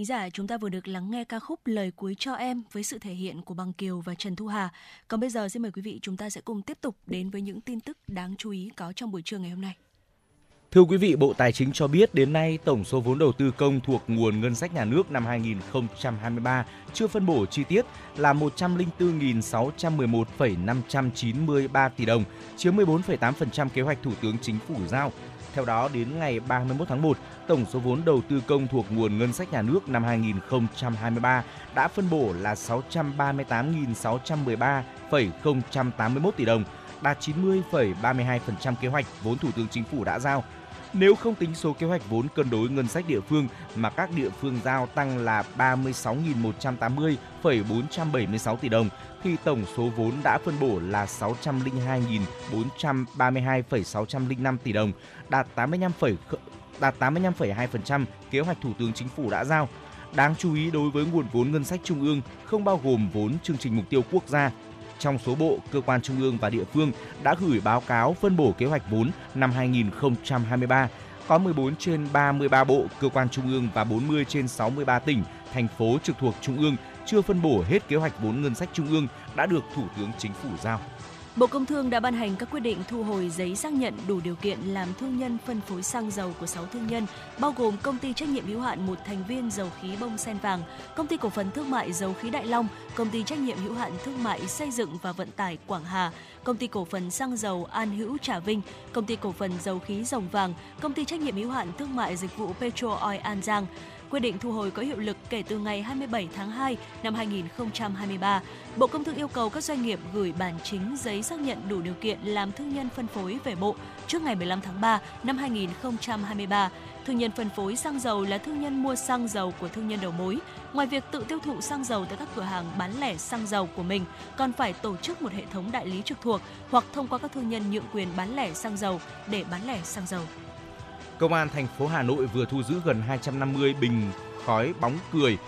thính giả, chúng ta vừa được lắng nghe ca khúc Lời cuối cho em với sự thể hiện của Bằng Kiều và Trần Thu Hà. Còn bây giờ xin mời quý vị chúng ta sẽ cùng tiếp tục đến với những tin tức đáng chú ý có trong buổi trưa ngày hôm nay. Thưa quý vị, Bộ Tài chính cho biết đến nay tổng số vốn đầu tư công thuộc nguồn ngân sách nhà nước năm 2023 chưa phân bổ chi tiết là 104.611,593 tỷ đồng, chiếm 14,8% kế hoạch Thủ tướng Chính phủ giao. Theo đó, đến ngày 31 tháng 1, tổng số vốn đầu tư công thuộc nguồn ngân sách nhà nước năm 2023 đã phân bổ là 638.613,081 tỷ đồng, đạt 90,32% kế hoạch vốn Thủ tướng Chính phủ đã giao. Nếu không tính số kế hoạch vốn cân đối ngân sách địa phương mà các địa phương giao tăng là 36.180,476 tỷ đồng, thì tổng số vốn đã phân bổ là 602.432,605 tỷ đồng, đạt 85, đạt 85,2% kế hoạch Thủ tướng Chính phủ đã giao. Đáng chú ý đối với nguồn vốn ngân sách trung ương không bao gồm vốn chương trình mục tiêu quốc gia trong số bộ, cơ quan trung ương và địa phương đã gửi báo cáo phân bổ kế hoạch vốn năm 2023. Có 14 trên 33 bộ, cơ quan trung ương và 40 trên 63 tỉnh, thành phố trực thuộc trung ương chưa phân bổ hết kế hoạch vốn ngân sách trung ương đã được Thủ tướng Chính phủ giao. Bộ Công Thương đã ban hành các quyết định thu hồi giấy xác nhận đủ điều kiện làm thương nhân phân phối xăng dầu của 6 thương nhân, bao gồm công ty trách nhiệm hữu hạn một thành viên dầu khí bông sen vàng, công ty cổ phần thương mại dầu khí Đại Long, công ty trách nhiệm hữu hạn thương mại xây dựng và vận tải Quảng Hà, công ty cổ phần xăng dầu An Hữu Trà Vinh, công ty cổ phần dầu khí Rồng Vàng, công ty trách nhiệm hữu hạn thương mại dịch vụ Petro Oil An Giang. Quyết định thu hồi có hiệu lực kể từ ngày 27 tháng 2 năm 2023. Bộ Công Thương yêu cầu các doanh nghiệp gửi bản chính giấy xác nhận đủ điều kiện làm thương nhân phân phối về bộ trước ngày 15 tháng 3 năm 2023. Thương nhân phân phối xăng dầu là thương nhân mua xăng dầu của thương nhân đầu mối. Ngoài việc tự tiêu thụ xăng dầu tại các cửa hàng bán lẻ xăng dầu của mình, còn phải tổ chức một hệ thống đại lý trực thuộc hoặc thông qua các thương nhân nhượng quyền bán lẻ xăng dầu để bán lẻ xăng dầu. Công an thành phố Hà Nội vừa thu giữ gần 250 bình khói bóng cười,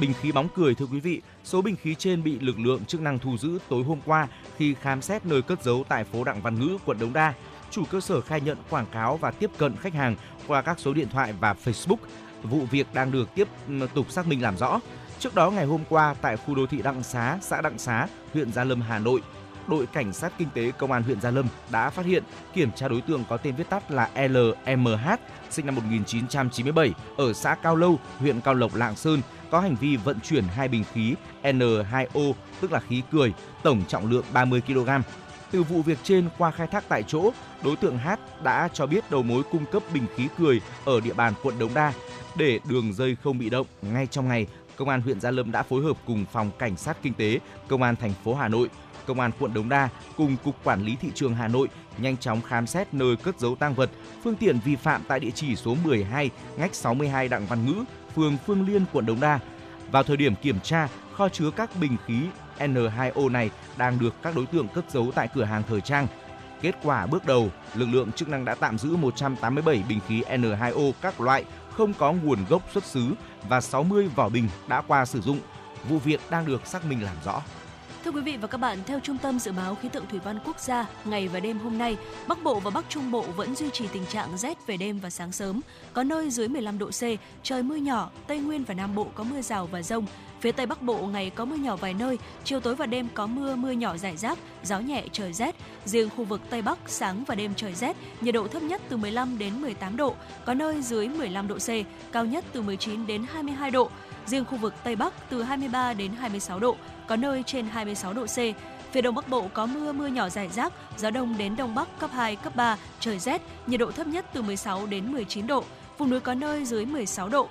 bình khí bóng cười thưa quý vị. Số bình khí trên bị lực lượng chức năng thu giữ tối hôm qua khi khám xét nơi cất giấu tại phố Đặng Văn Ngữ, quận Đống Đa. Chủ cơ sở khai nhận quảng cáo và tiếp cận khách hàng qua các số điện thoại và Facebook. Vụ việc đang được tiếp ừ, tục xác minh làm rõ. Trước đó ngày hôm qua tại khu đô thị Đặng Xá, xã Đặng Xá, huyện Gia Lâm, Hà Nội, đội cảnh sát kinh tế công an huyện Gia Lâm đã phát hiện kiểm tra đối tượng có tên viết tắt là LMH sinh năm 1997 ở xã Cao Lâu, huyện Cao Lộc, Lạng Sơn có hành vi vận chuyển hai bình khí N2O tức là khí cười, tổng trọng lượng 30 kg. Từ vụ việc trên qua khai thác tại chỗ, đối tượng H đã cho biết đầu mối cung cấp bình khí cười ở địa bàn quận Đống Đa để đường dây không bị động ngay trong ngày Công an huyện Gia Lâm đã phối hợp cùng phòng cảnh sát kinh tế, Công an thành phố Hà Nội Công an quận Đống Đa cùng Cục Quản lý Thị trường Hà Nội nhanh chóng khám xét nơi cất giấu tăng vật, phương tiện vi phạm tại địa chỉ số 12 ngách 62 Đặng Văn Ngữ, phường Phương Liên, quận Đống Đa. Vào thời điểm kiểm tra, kho chứa các bình khí N2O này đang được các đối tượng cất giấu tại cửa hàng thời trang. Kết quả bước đầu, lực lượng chức năng đã tạm giữ 187 bình khí N2O các loại không có nguồn gốc xuất xứ và 60 vỏ bình đã qua sử dụng. Vụ việc đang được xác minh làm rõ. Thưa quý vị và các bạn, theo Trung tâm Dự báo Khí tượng Thủy văn Quốc gia, ngày và đêm hôm nay, Bắc Bộ và Bắc Trung Bộ vẫn duy trì tình trạng rét về đêm và sáng sớm. Có nơi dưới 15 độ C, trời mưa nhỏ, Tây Nguyên và Nam Bộ có mưa rào và rông. Phía Tây Bắc Bộ ngày có mưa nhỏ vài nơi, chiều tối và đêm có mưa, mưa nhỏ rải rác, gió nhẹ trời rét. Riêng khu vực Tây Bắc sáng và đêm trời rét, nhiệt độ thấp nhất từ 15 đến 18 độ, có nơi dưới 15 độ C, cao nhất từ 19 đến 22 độ. Riêng khu vực Tây Bắc từ 23 đến 26 độ, có nơi trên 26 độ C. Phía Đông Bắc Bộ có mưa, mưa nhỏ rải rác, gió đông đến Đông Bắc cấp 2, cấp 3, trời rét, nhiệt độ thấp nhất từ 16 đến 19 độ, vùng núi có nơi dưới 16 độ,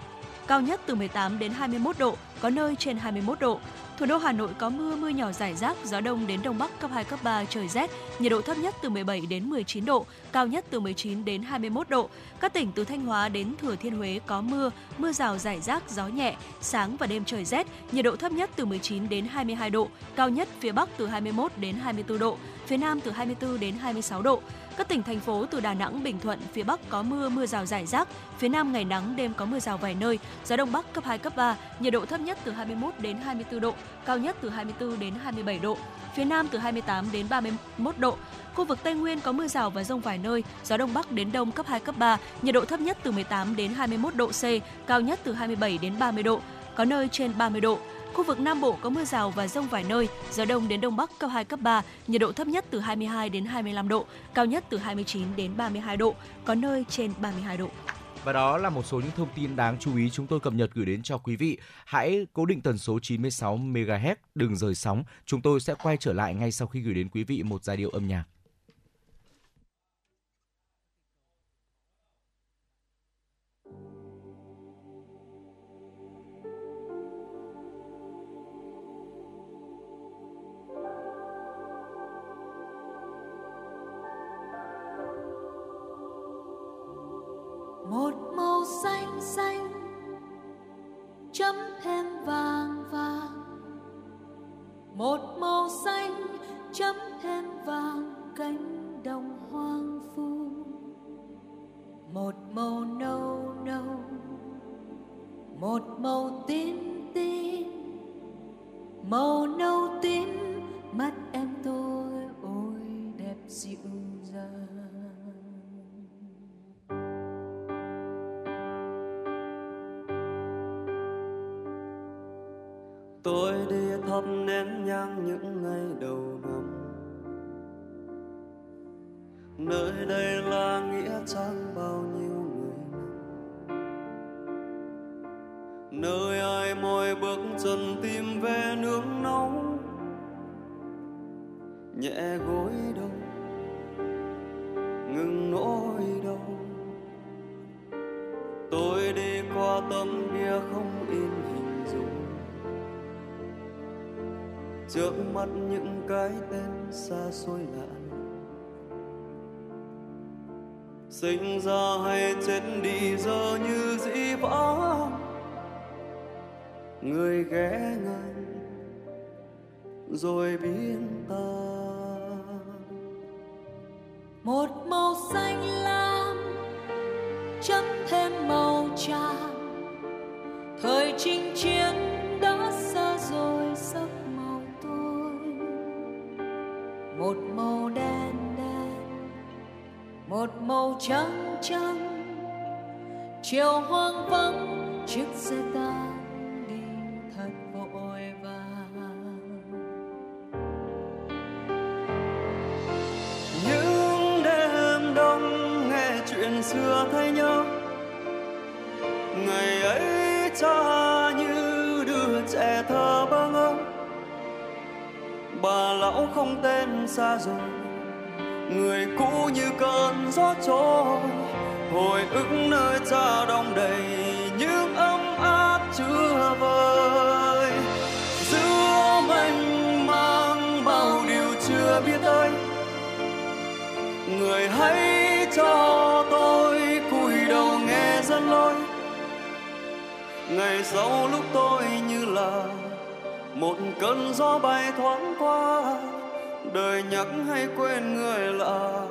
cao nhất từ 18 đến 21 độ, có nơi trên 21 độ. Thủ đô Hà Nội có mưa, mưa nhỏ rải rác, gió đông đến đông bắc cấp 2 cấp 3 trời rét, nhiệt độ thấp nhất từ 17 đến 19 độ, cao nhất từ 19 đến 21 độ. Các tỉnh từ Thanh Hóa đến Thừa Thiên Huế có mưa, mưa rào rải rác, gió nhẹ, sáng và đêm trời rét, nhiệt độ thấp nhất từ 19 đến 22 độ, cao nhất phía Bắc từ 21 đến 24 độ, phía Nam từ 24 đến 26 độ. Các tỉnh thành phố từ Đà Nẵng, Bình Thuận, phía Bắc có mưa, mưa rào rải rác, phía Nam ngày nắng, đêm có mưa rào vài nơi, gió Đông Bắc cấp 2, cấp 3, nhiệt độ thấp nhất từ 21 đến 24 độ, cao nhất từ 24 đến 27 độ, phía Nam từ 28 đến 31 độ. Khu vực Tây Nguyên có mưa rào và rông vài nơi, gió Đông Bắc đến Đông cấp 2, cấp 3, nhiệt độ thấp nhất từ 18 đến 21 độ C, cao nhất từ 27 đến 30 độ, có nơi trên 30 độ. Khu vực Nam Bộ có mưa rào và rông vài nơi, gió đông đến đông bắc cấp 2 cấp 3, nhiệt độ thấp nhất từ 22 đến 25 độ, cao nhất từ 29 đến 32 độ, có nơi trên 32 độ. Và đó là một số những thông tin đáng chú ý chúng tôi cập nhật gửi đến cho quý vị. Hãy cố định tần số 96 MHz, đừng rời sóng. Chúng tôi sẽ quay trở lại ngay sau khi gửi đến quý vị một giai điệu âm nhạc. Một màu xanh xanh, chấm thêm vàng vàng. Một màu xanh, chấm thêm vàng, cánh đồng hoang phu một màu nâu nâu, một màu tím tím. Màu nâu tím, mắt em tôi ôi đẹp dịu dàng. Thắp nén nhang những ngày đầu năm. Nơi đây là nghĩa trang bao nhiêu người nơi ai mỏi bước chân tìm về nương nóng nhẹ gối đông trước mắt những cái tên xa xôi lạ sinh ra hay chết đi giờ như dĩ vãng. Người ghé ngang, rồi biến ta. Một trắng trắng. Chiều hoang vắng, chiếc xe tan đi thật vội vàng. Những đêm đông nghe chuyện xưa thay nhau, ngày ấy cha như đứa trẻ thơ bơ ngơ. Bà lão không tên xa rồi người cũ như cơn gió trôi, hồi ức nơi ta đông đầy những ấm áp chưa vơi giữa mênh mang bao điều chưa biết tới, người hãy cho tôi cúi đầu nghe dân lối. Ngày sau lúc tôi như là một cơn gió bay thoáng qua đời nhắc hay quên người là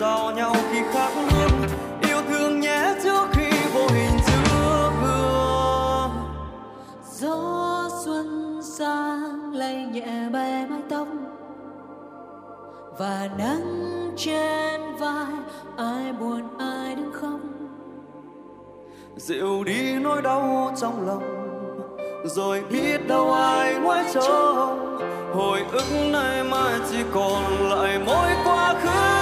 trao nhau khi khác hương yêu thương nhé trước khi vô hình giữa hương gió xuân sang lay nhẹ bay mái tóc. Và nắng trên vai ai buồn ai đứng khóc. Dịu đi nỗi đau trong lòng rồi biết đâu ai ngoái trông. Hồi ức nay mai chỉ còn lại mỗi quá khứ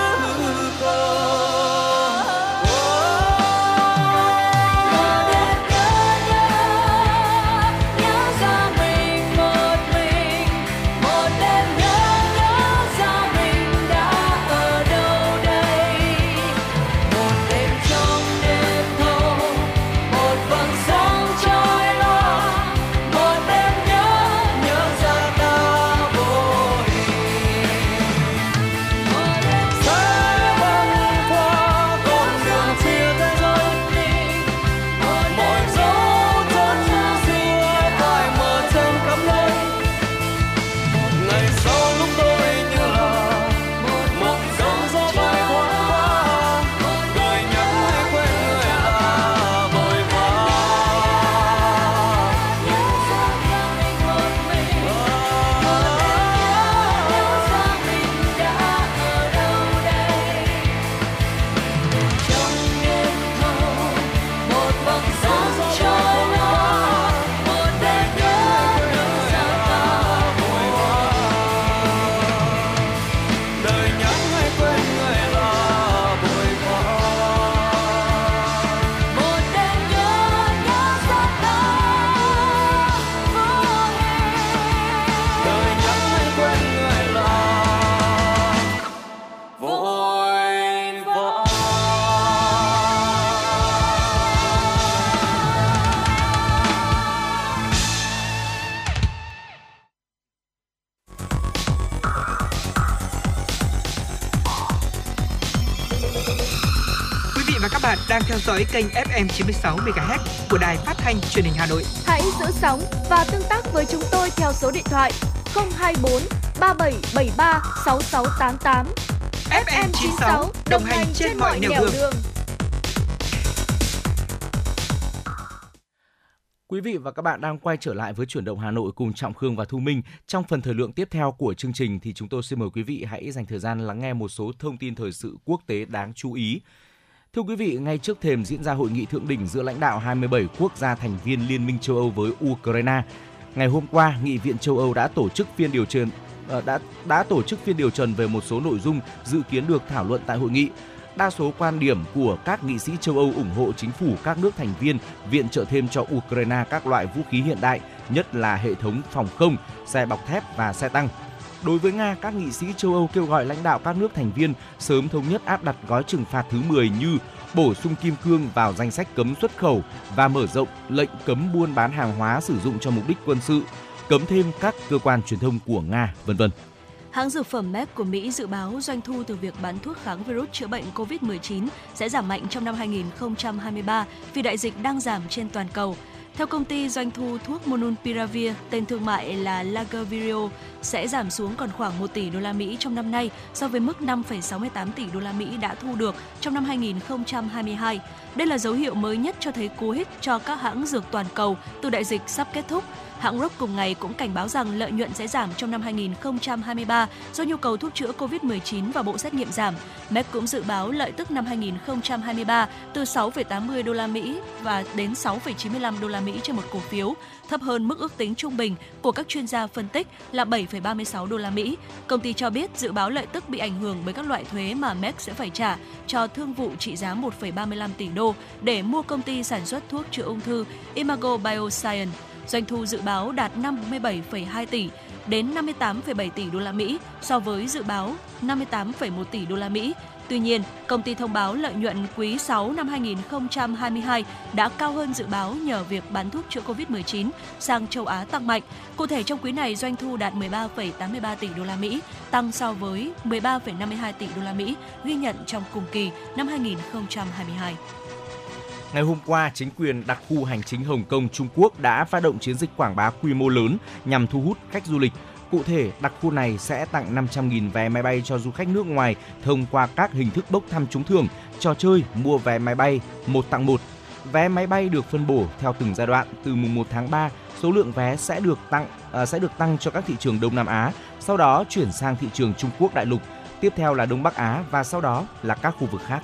theo dõi kênh FM 96 MHz của đài phát thanh truyền hình Hà Nội. Hãy giữ sóng và tương tác với chúng tôi theo số điện thoại 024 3773 6688. FM 96 đồng hành trên mọi nẻo đường. Quý vị và các bạn đang quay trở lại với chuyển động Hà Nội cùng Trọng Khương và Thu Minh. Trong phần thời lượng tiếp theo của chương trình thì chúng tôi xin mời quý vị hãy dành thời gian lắng nghe một số thông tin thời sự quốc tế đáng chú ý. Thưa quý vị, ngay trước thềm diễn ra hội nghị thượng đỉnh giữa lãnh đạo 27 quốc gia thành viên Liên minh châu Âu với Ukraine, ngày hôm qua, Nghị viện châu Âu đã tổ chức phiên điều trần ờ, đã đã tổ chức phiên điều trần về một số nội dung dự kiến được thảo luận tại hội nghị. Đa số quan điểm của các nghị sĩ châu Âu ủng hộ chính phủ các nước thành viên viện trợ thêm cho Ukraine các loại vũ khí hiện đại, nhất là hệ thống phòng không, xe bọc thép và xe tăng. Đối với Nga, các nghị sĩ châu Âu kêu gọi lãnh đạo các nước thành viên sớm thống nhất áp đặt gói trừng phạt thứ 10 như bổ sung kim cương vào danh sách cấm xuất khẩu và mở rộng lệnh cấm buôn bán hàng hóa sử dụng cho mục đích quân sự, cấm thêm các cơ quan truyền thông của Nga, vân vân. Hãng dược phẩm Merck của Mỹ dự báo doanh thu từ việc bán thuốc kháng virus chữa bệnh COVID-19 sẽ giảm mạnh trong năm 2023 vì đại dịch đang giảm trên toàn cầu. Theo công ty, doanh thu thuốc Monopiravir, tên thương mại là lagervirio sẽ giảm xuống còn khoảng 1 tỷ đô la Mỹ trong năm nay so với mức 5,68 tỷ đô la Mỹ đã thu được trong năm 2022. Đây là dấu hiệu mới nhất cho thấy cú hích cho các hãng dược toàn cầu từ đại dịch sắp kết thúc. Hãng Roche cùng ngày cũng cảnh báo rằng lợi nhuận sẽ giảm trong năm 2023 do nhu cầu thuốc chữa COVID-19 và bộ xét nghiệm giảm. Merck cũng dự báo lợi tức năm 2023 từ 6,80 đô la Mỹ và đến 6,95 đô la Mỹ trên một cổ phiếu, thấp hơn mức ước tính trung bình của các chuyên gia phân tích là 7,36 đô la Mỹ. Công ty cho biết dự báo lợi tức bị ảnh hưởng bởi các loại thuế mà Merck sẽ phải trả cho thương vụ trị giá 1,35 tỷ đô để mua công ty sản xuất thuốc chữa ung thư Imago Bioscience. Doanh thu dự báo đạt 57,2 tỷ, đến 58,7 tỷ đô la Mỹ so với dự báo 58,1 tỷ đô la Mỹ. Tuy nhiên, công ty thông báo lợi nhuận quý 6 năm 2022 đã cao hơn dự báo nhờ việc bán thuốc chữa Covid-19 sang châu Á tăng mạnh. Cụ thể trong quý này doanh thu đạt 13,83 tỷ đô la Mỹ, tăng so với 13,52 tỷ đô la Mỹ ghi nhận trong cùng kỳ năm 2022. Ngày hôm qua, chính quyền đặc khu hành chính Hồng Kông Trung Quốc đã phát động chiến dịch quảng bá quy mô lớn nhằm thu hút khách du lịch. Cụ thể, đặc khu này sẽ tặng 500.000 vé máy bay cho du khách nước ngoài thông qua các hình thức bốc thăm trúng thưởng, trò chơi, mua vé máy bay một tặng một. Vé máy bay được phân bổ theo từng giai đoạn. Từ mùng 1 tháng 3, số lượng vé sẽ được tăng à, sẽ được tăng cho các thị trường Đông Nam Á, sau đó chuyển sang thị trường Trung Quốc đại lục, tiếp theo là Đông Bắc Á và sau đó là các khu vực khác.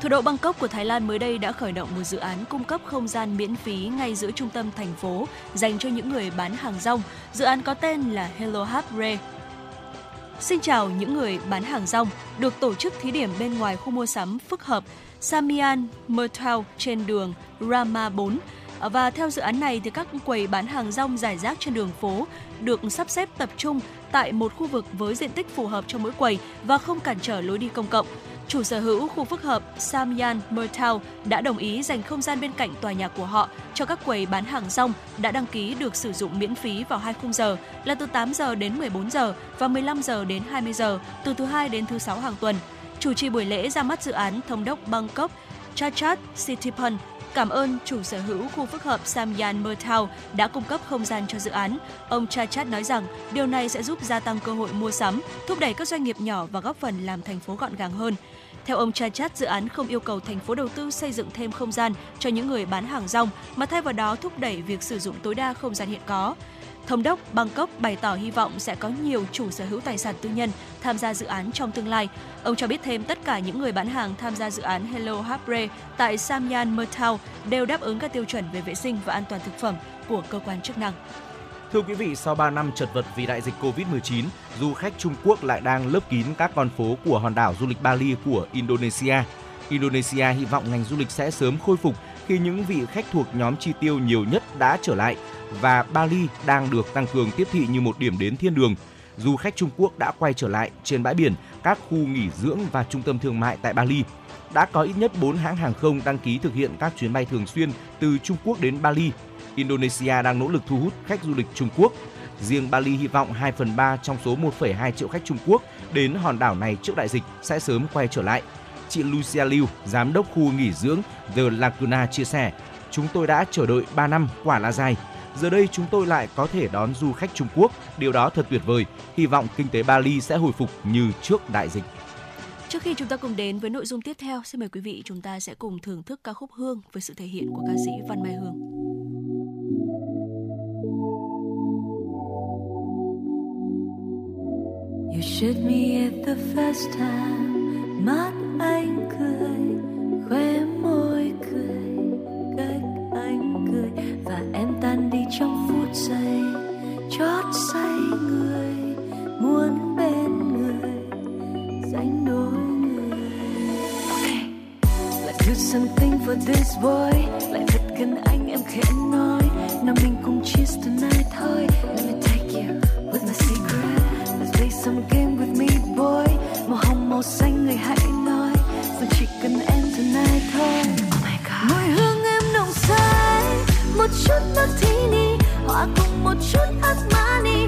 Thủ đô Bangkok của Thái Lan mới đây đã khởi động một dự án cung cấp không gian miễn phí ngay giữa trung tâm thành phố dành cho những người bán hàng rong. Dự án có tên là Hello Habre. Xin chào những người bán hàng rong, được tổ chức thí điểm bên ngoài khu mua sắm phức hợp Samian Mertau trên đường Rama 4. Và theo dự án này thì các quầy bán hàng rong giải rác trên đường phố được sắp xếp tập trung tại một khu vực với diện tích phù hợp cho mỗi quầy và không cản trở lối đi công cộng. Chủ sở hữu khu phức hợp Samyan Mertau đã đồng ý dành không gian bên cạnh tòa nhà của họ cho các quầy bán hàng rong đã đăng ký được sử dụng miễn phí vào hai khung giờ là từ 8 giờ đến 14 giờ và 15 giờ đến 20 giờ từ thứ hai đến thứ sáu hàng tuần. Chủ trì buổi lễ ra mắt dự án thống đốc Bangkok Chachat Sitipun cảm ơn chủ sở hữu khu phức hợp Samyan Mertau đã cung cấp không gian cho dự án. Ông Chachat nói rằng điều này sẽ giúp gia tăng cơ hội mua sắm, thúc đẩy các doanh nghiệp nhỏ và góp phần làm thành phố gọn gàng hơn. Theo ông Chachat, dự án không yêu cầu thành phố đầu tư xây dựng thêm không gian cho những người bán hàng rong, mà thay vào đó thúc đẩy việc sử dụng tối đa không gian hiện có. Thống đốc Bangkok bày tỏ hy vọng sẽ có nhiều chủ sở hữu tài sản tư nhân tham gia dự án trong tương lai. Ông cho biết thêm tất cả những người bán hàng tham gia dự án Hello Habre tại Samyan Mertau đều đáp ứng các tiêu chuẩn về vệ sinh và an toàn thực phẩm của cơ quan chức năng. Thưa quý vị, sau 3 năm chật vật vì đại dịch Covid-19, du khách Trung Quốc lại đang lấp kín các con phố của hòn đảo du lịch Bali của Indonesia. Indonesia hy vọng ngành du lịch sẽ sớm khôi phục khi những vị khách thuộc nhóm chi tiêu nhiều nhất đã trở lại và Bali đang được tăng cường tiếp thị như một điểm đến thiên đường. Du khách Trung Quốc đã quay trở lại trên bãi biển, các khu nghỉ dưỡng và trung tâm thương mại tại Bali. Đã có ít nhất 4 hãng hàng không đăng ký thực hiện các chuyến bay thường xuyên từ Trung Quốc đến Bali. Indonesia đang nỗ lực thu hút khách du lịch Trung Quốc. Riêng Bali hy vọng 2 phần 3 trong số 1,2 triệu khách Trung Quốc đến hòn đảo này trước đại dịch sẽ sớm quay trở lại. Chị Lucia Liu, giám đốc khu nghỉ dưỡng The Laguna chia sẻ, chúng tôi đã chờ đợi 3 năm quả là dài. Giờ đây chúng tôi lại có thể đón du khách Trung Quốc, điều đó thật tuyệt vời. Hy vọng kinh tế Bali sẽ hồi phục như trước đại dịch. Trước khi chúng ta cùng đến với nội dung tiếp theo, xin mời quý vị chúng ta sẽ cùng thưởng thức ca khúc Hương với sự thể hiện của ca sĩ Văn Mai Hương. Shoot me at the first time. Mắt anh cười, Khóe môi cười, Cách anh cười. Và em tan đi trong phút giây, Chót say người, Muốn bên người Dành đôi người. Okay. lại do something for this boy. Lại thật gần anh, em khẽ nói. Nào mình cùng cheers tonight, thôi. Let me take you with my secret. Let's play some game Màu xanh người hãy nói. Rằng chỉ cần em tonight thôi. Oh my god. Mùi hương em nồng say. Một chút martini Hòa cùng một chút Armani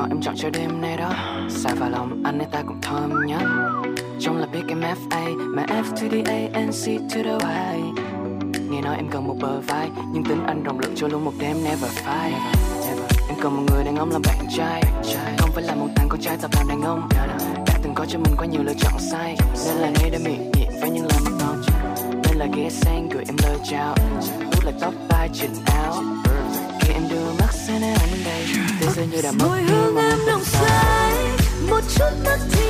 nào em chọn cho đêm nay đó. Xa vào lòng, anh ấy ta cũng thơm nhá Trong là biết em FA Mà F to the A and C to the Y. Nghe nói em cần một bờ vai, Nhưng tính anh rộng lượng cho luôn một đêm never fight Em cần một người đàn ông làm bạn trai. Không phải là một thằng con trai tập làm đàn ông. Đã từng có cho mình quá nhiều lựa chọn sai. Nên là nay đã miệng nhiệt với những lời mắc non Nên là ghé sang gửi em lời chào. Út là tóc tai, chỉnh áo khi em đưa mắt sang anh đây. Thế giới như đã mất đi hương em nồng say một chút martini hòa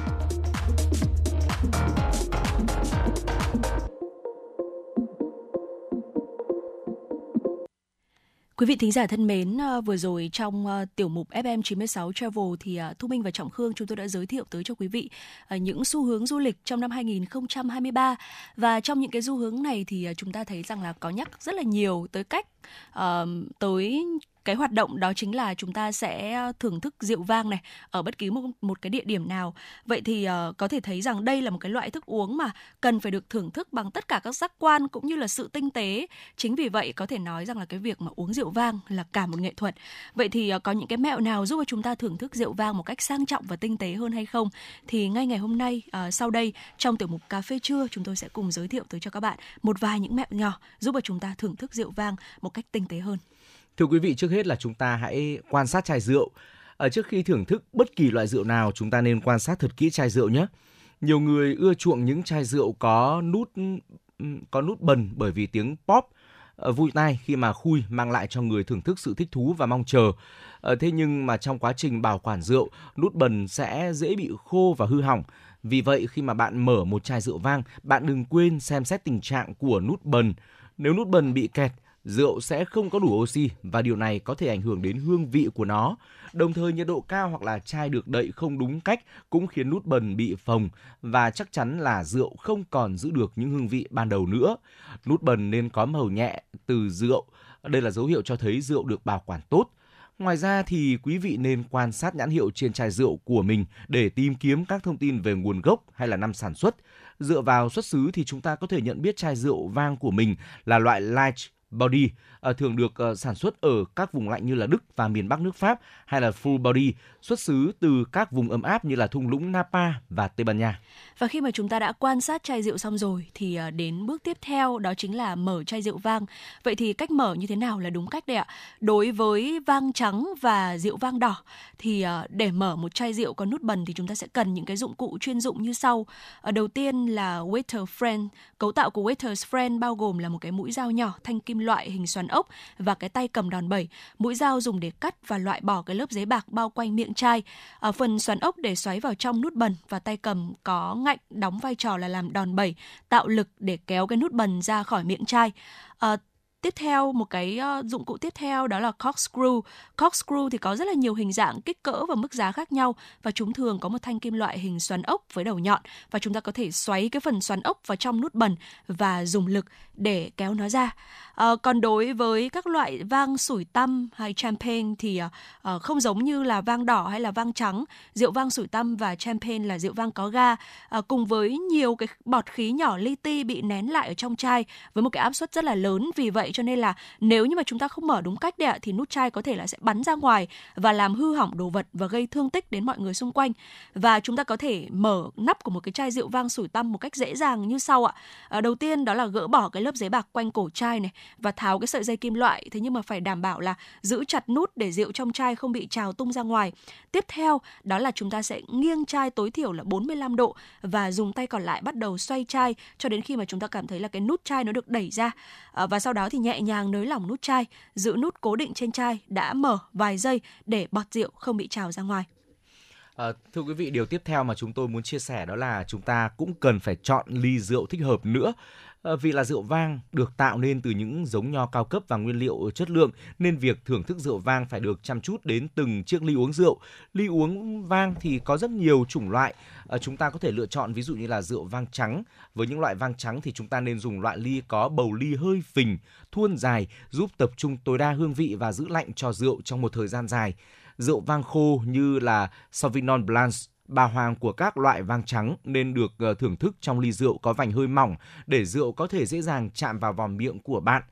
Quý vị thính giả thân mến, ờ, vừa rồi trong ờ, tiểu mục FM 96 Travel thì ờ, Thu Minh và Trọng Khương chúng tôi đã giới thiệu tới cho quý vị những xu hướng du lịch trong năm 2023 và trong những cái xu hướng này thì chúng ta thấy rằng là có nhắc rất là nhiều tới cách uh, tới cái hoạt động đó chính là chúng ta sẽ ờ, thưởng thức rượu vang này ở bất kỳ một, một cái địa điểm nào. Vậy thì uh, có thể thấy rằng đây là một cái loại thức uống mà cần phải được thưởng thức bằng tất cả các giác quan cũng như là sự tinh tế. Chính vì vậy có thể nói rằng là cái việc mà uống rượu vang là cả một nghệ thuật. Vậy thì uh, có những cái mẹo nào giúp cho chúng ta thưởng thức rượu vang một cách sang trọng và tinh tế hơn hay không? Thì ngay ngày hôm nay uh, sau đây trong tiểu mục cà phê trưa chúng tôi sẽ cùng giới thiệu tới cho các bạn một vài những mẹo nhỏ giúp cho chúng ta thưởng thức rượu vang một cách tinh tế hơn Thưa quý vị, trước hết là chúng ta hãy quan sát chai rượu. Ở trước khi thưởng thức bất kỳ loại rượu nào, chúng ta nên quan sát thật kỹ chai rượu nhé. Nhiều người ưa chuộng những chai rượu có nút ừ, có nút bần bởi vì tiếng pop ờ, vui tai khi mà khui mang lại cho người thưởng thức sự thích thú và mong chờ. Ờ, thế nhưng mà trong quá trình bảo quản rượu, nút bần sẽ dễ bị khô và hư hỏng. Vì vậy khi mà bạn mở một chai rượu vang, bạn đừng quên xem xét tình trạng của nút bần. Nếu nút bần bị kẹt, rượu sẽ không có đủ oxy và điều này có thể ảnh hưởng đến hương vị của nó. Đồng thời nhiệt độ cao hoặc là chai được đậy không đúng cách cũng khiến nút bần bị phồng và chắc chắn là rượu không còn giữ được những hương vị ban đầu nữa. Nút bần nên có màu nhẹ từ rượu. Đây là dấu hiệu cho thấy rượu được bảo quản tốt. Ngoài ra thì quý vị nên quan sát nhãn hiệu trên chai rượu của mình để tìm kiếm các thông tin về nguồn gốc hay là năm sản xuất. Dựa vào xuất xứ thì chúng ta có thể nhận biết chai rượu vang của mình là loại light body À, thường được à, sản xuất ở các vùng lạnh như là Đức và miền Bắc nước Pháp hay là full body xuất xứ từ các vùng ấm áp như là thung lũng Napa và Tây Ban Nha. Và khi mà chúng ta đã quan sát chai rượu xong rồi thì à, đến bước tiếp theo đó chính là mở chai rượu vang. Vậy thì cách mở như thế nào là đúng cách đây ạ? Đối với vang trắng và rượu vang đỏ thì để mở một chai rượu có nút bần thì chúng ta sẽ cần những cái dụng cụ chuyên dụng như sau. Đầu tiên là waiter friend. Cấu tạo của waiter's friend bao gồm là một cái mũi dao nhỏ thanh kim loại hình xoắn ốc và cái tay cầm đòn bẩy. Mũi dao dùng để cắt và loại bỏ cái lớp giấy bạc bao quanh miệng chai. Ở phần xoắn ốc để xoáy vào trong nút bần và tay cầm có ngạnh đóng vai trò là làm đòn bẩy, tạo lực để kéo cái nút bần ra khỏi miệng chai. Ờ, Tiếp theo một cái ờ, dụng cụ tiếp theo đó là corkscrew. Corkscrew thì có rất là nhiều hình dạng, kích cỡ và mức giá khác nhau và chúng thường có một thanh kim loại hình xoắn ốc với đầu nhọn và chúng ta có thể xoáy cái phần xoắn ốc vào trong nút bần và dùng lực để kéo nó ra. À, còn đối với các loại vang sủi tăm hay champagne thì à, không giống như là vang đỏ hay là vang trắng, rượu vang sủi tăm và champagne là rượu vang có ga à, cùng với nhiều cái bọt khí nhỏ li ti bị nén lại ở trong chai với một cái áp suất rất là lớn vì vậy cho nên là nếu như mà chúng ta không mở đúng cách đấy ạ thì nút chai có thể là sẽ bắn ra ngoài và làm hư hỏng đồ vật và gây thương tích đến mọi người xung quanh. Và chúng ta có thể mở nắp của một cái chai rượu vang sủi tăm một cách dễ dàng như sau ạ. À, đầu tiên đó là gỡ bỏ cái lớp giấy bạc quanh cổ chai này và tháo cái sợi dây kim loại. Thế nhưng mà phải đảm bảo là giữ chặt nút để rượu trong chai không bị trào tung ra ngoài. Tiếp theo đó là chúng ta sẽ nghiêng chai tối thiểu là 45 độ và dùng tay còn lại bắt đầu xoay chai cho đến khi mà chúng ta cảm thấy là cái nút chai nó được đẩy ra. À, và sau đó thì nhẹ nhàng nới lỏng nút chai giữ nút cố định trên chai đã mở vài giây để bọt rượu không bị trào ra ngoài À, thưa quý vị, điều tiếp theo mà chúng tôi muốn chia sẻ đó là chúng ta cũng cần phải chọn ly rượu thích hợp nữa. Ờ, Vì là rượu vang được tạo nên từ những giống nho cao cấp và nguyên liệu chất lượng nên việc thưởng thức rượu vang phải được chăm chút đến từng chiếc ly uống rượu. Ly uống vang thì có rất nhiều chủng loại. Ờ, chúng ta có thể lựa chọn ví dụ như là rượu vang trắng. Với những loại vang trắng thì chúng ta nên dùng loại ly có bầu ly hơi phình, thuôn dài giúp tập trung tối đa hương vị và giữ lạnh cho rượu trong một thời gian dài rượu vang khô như là Sauvignon Blanc, bà hoàng của các loại vang trắng nên được ờ, thưởng thức trong ly rượu có vành hơi mỏng để rượu có thể dễ dàng chạm vào vòm miệng của bạn.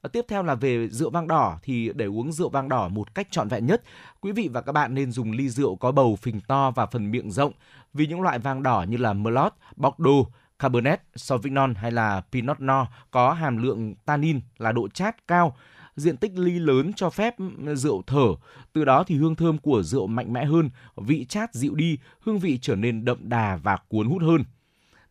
Ờ, tiếp theo là về rượu vang đỏ thì để uống rượu vang đỏ một cách trọn vẹn nhất, quý vị và các bạn nên dùng ly rượu có bầu phình to và phần miệng rộng. Vì những loại vang đỏ như là Merlot, Bordeaux, Cabernet, Sauvignon hay là Pinot Noir có hàm lượng tannin là độ chát cao diện tích ly lớn cho phép ừ, rượu thở. Từ đó thì hương thơm của rượu mạnh mẽ hơn, vị chát dịu đi, hương vị trở nên đậm đà và cuốn hút hơn.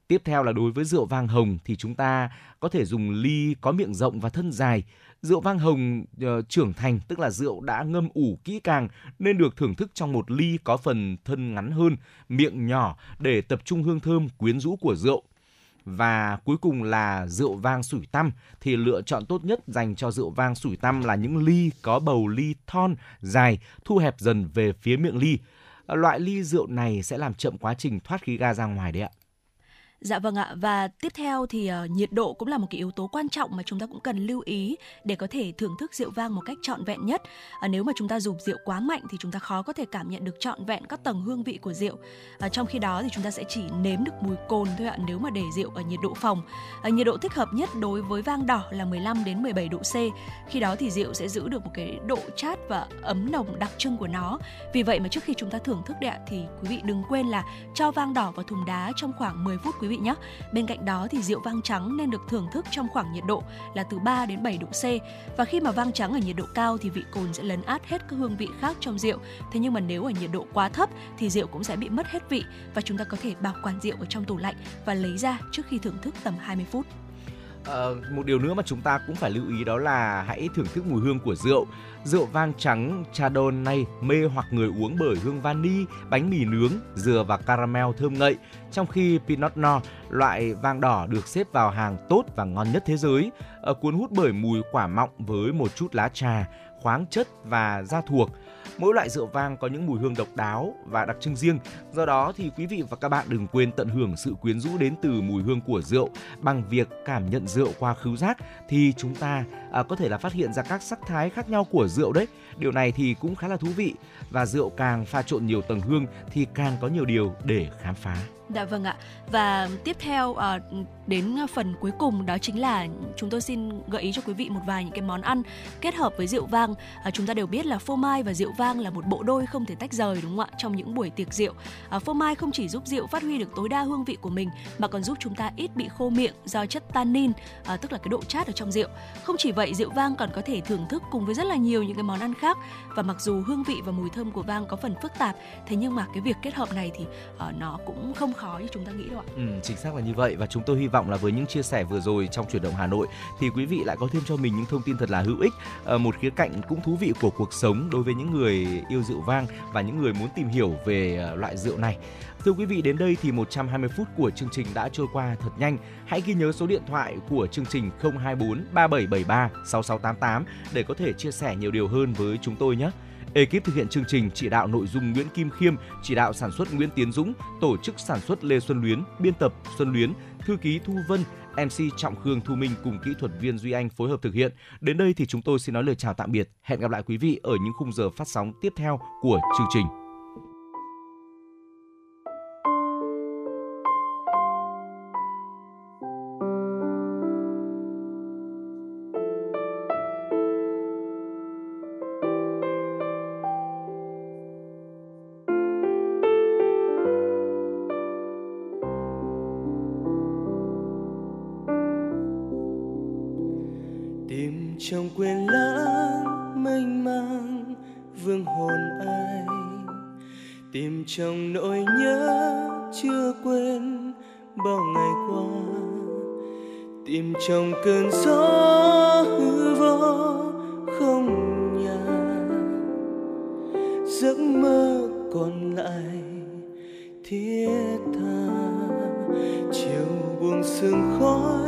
Tiếp theo là đối với rượu vang hồng thì chúng ta có thể dùng ly có miệng rộng và thân dài. Rượu vang hồng uh, trưởng thành tức là rượu đã ngâm ủ kỹ càng nên được thưởng thức trong một ly có phần thân ngắn hơn, miệng nhỏ để tập trung hương thơm quyến rũ của rượu và cuối cùng là rượu vang sủi tăm thì lựa chọn tốt nhất dành cho rượu vang sủi tăm là những ly có bầu ly thon dài, thu hẹp dần về phía miệng ly. Loại ly rượu này sẽ làm chậm quá trình thoát khí ga ra ngoài đấy ạ. Dạ vâng ạ và tiếp theo thì uh, nhiệt độ cũng là một cái yếu tố quan trọng mà chúng ta cũng cần lưu ý để có thể thưởng thức rượu vang một cách trọn vẹn nhất. Uh, nếu mà chúng ta dùng rượu quá mạnh thì chúng ta khó có thể cảm nhận được trọn vẹn các tầng hương vị của rượu. Uh, trong khi đó thì chúng ta sẽ chỉ nếm được mùi cồn thôi ạ nếu mà để rượu ở nhiệt độ phòng. Uh, nhiệt độ thích hợp nhất đối với vang đỏ là 15 đến 17 độ C. Khi đó thì rượu sẽ giữ được một cái độ chát và ấm nồng đặc trưng của nó. Vì vậy mà trước khi chúng ta thưởng thức đấy ạ thì quý vị đừng quên là cho vang đỏ vào thùng đá trong khoảng 10 phút quý vị nhé. Bên cạnh đó thì rượu vang trắng nên được thưởng thức trong khoảng nhiệt độ là từ 3 đến 7 độ C. Và khi mà vang trắng ở nhiệt độ cao thì vị cồn sẽ lấn át hết các hương vị khác trong rượu. Thế nhưng mà nếu ở nhiệt độ quá thấp thì rượu cũng sẽ bị mất hết vị và chúng ta có thể bảo quản rượu ở trong tủ lạnh và lấy ra trước khi thưởng thức tầm 20 phút. Ờ, một điều nữa mà chúng ta cũng phải lưu ý đó là hãy thưởng thức mùi hương của rượu. Rượu vang trắng Chardonnay mê hoặc người uống bởi hương vani, bánh mì nướng, dừa và caramel thơm ngậy, trong khi Pinot Noir, loại vang đỏ được xếp vào hàng tốt và ngon nhất thế giới, à, cuốn hút bởi mùi quả mọng với một chút lá trà, khoáng chất và da thuộc. Mỗi loại rượu vang có những mùi hương độc đáo và đặc trưng riêng. Do đó thì quý vị và các bạn đừng quên tận hưởng sự quyến rũ đến từ mùi hương của rượu bằng việc cảm nhận rượu qua khứu giác thì chúng ta à, có thể là phát hiện ra các sắc thái khác nhau của rượu đấy. Điều này thì cũng khá là thú vị và rượu càng pha trộn nhiều tầng hương thì càng có nhiều điều để khám phá. Dạ vâng ạ. Và tiếp theo à, đến phần cuối cùng đó chính là chúng tôi xin gợi ý cho quý vị một vài những cái món ăn kết hợp với rượu vang. À, chúng ta đều biết là phô mai và rượu vang là một bộ đôi không thể tách rời đúng không ạ? Trong những buổi tiệc rượu, À, phô mai không chỉ giúp rượu phát huy được tối đa hương vị của mình mà còn giúp chúng ta ít bị khô miệng do chất tannin, à, tức là cái độ chát ở trong rượu. Không chỉ vậy, rượu vang còn có thể thưởng thức cùng với rất là nhiều những cái món ăn khác và mặc dù hương vị và mùi thơm của vang có phần phức tạp, thế nhưng mà cái việc kết hợp này thì à, nó cũng không khó như chúng ta nghĩ đâu ạ. Ừ, chính xác là như vậy và chúng tôi hy vọng là với những chia sẻ vừa rồi trong chuyển động Hà Nội thì quý vị lại có thêm cho mình những thông tin thật là hữu ích, ờ, một khía cạnh cũng thú vị của cuộc sống đối với những người yêu rượu vang và những người muốn tìm hiểu về ờ, loại rượu này. Thưa quý vị, đến đây thì 120 phút của chương trình đã trôi qua thật nhanh. Hãy ghi nhớ số điện thoại của chương trình 024 3773 6688 để có thể chia sẻ nhiều điều hơn với chúng tôi nhé. Ekip thực hiện chương trình chỉ đạo nội dung Nguyễn Kim Khiêm, chỉ đạo sản xuất Nguyễn Tiến Dũng, tổ chức sản xuất Lê Xuân Luyến, biên tập Xuân Luyến, thư ký Thu Vân, MC Trọng Khương Thu Minh cùng kỹ thuật viên Duy Anh phối hợp thực hiện. Đến đây thì chúng tôi xin nói lời chào tạm biệt. Hẹn gặp lại quý vị ở những khung giờ phát sóng tiếp theo của chương trình. Trong quên lãng, mênh mang vương hồn ai tìm trong nỗi nhớ chưa quên bao ngày qua. Tìm trong cơn gió hư vô không nhà giấc mơ còn lại thiết tha. Chiều buông sương khói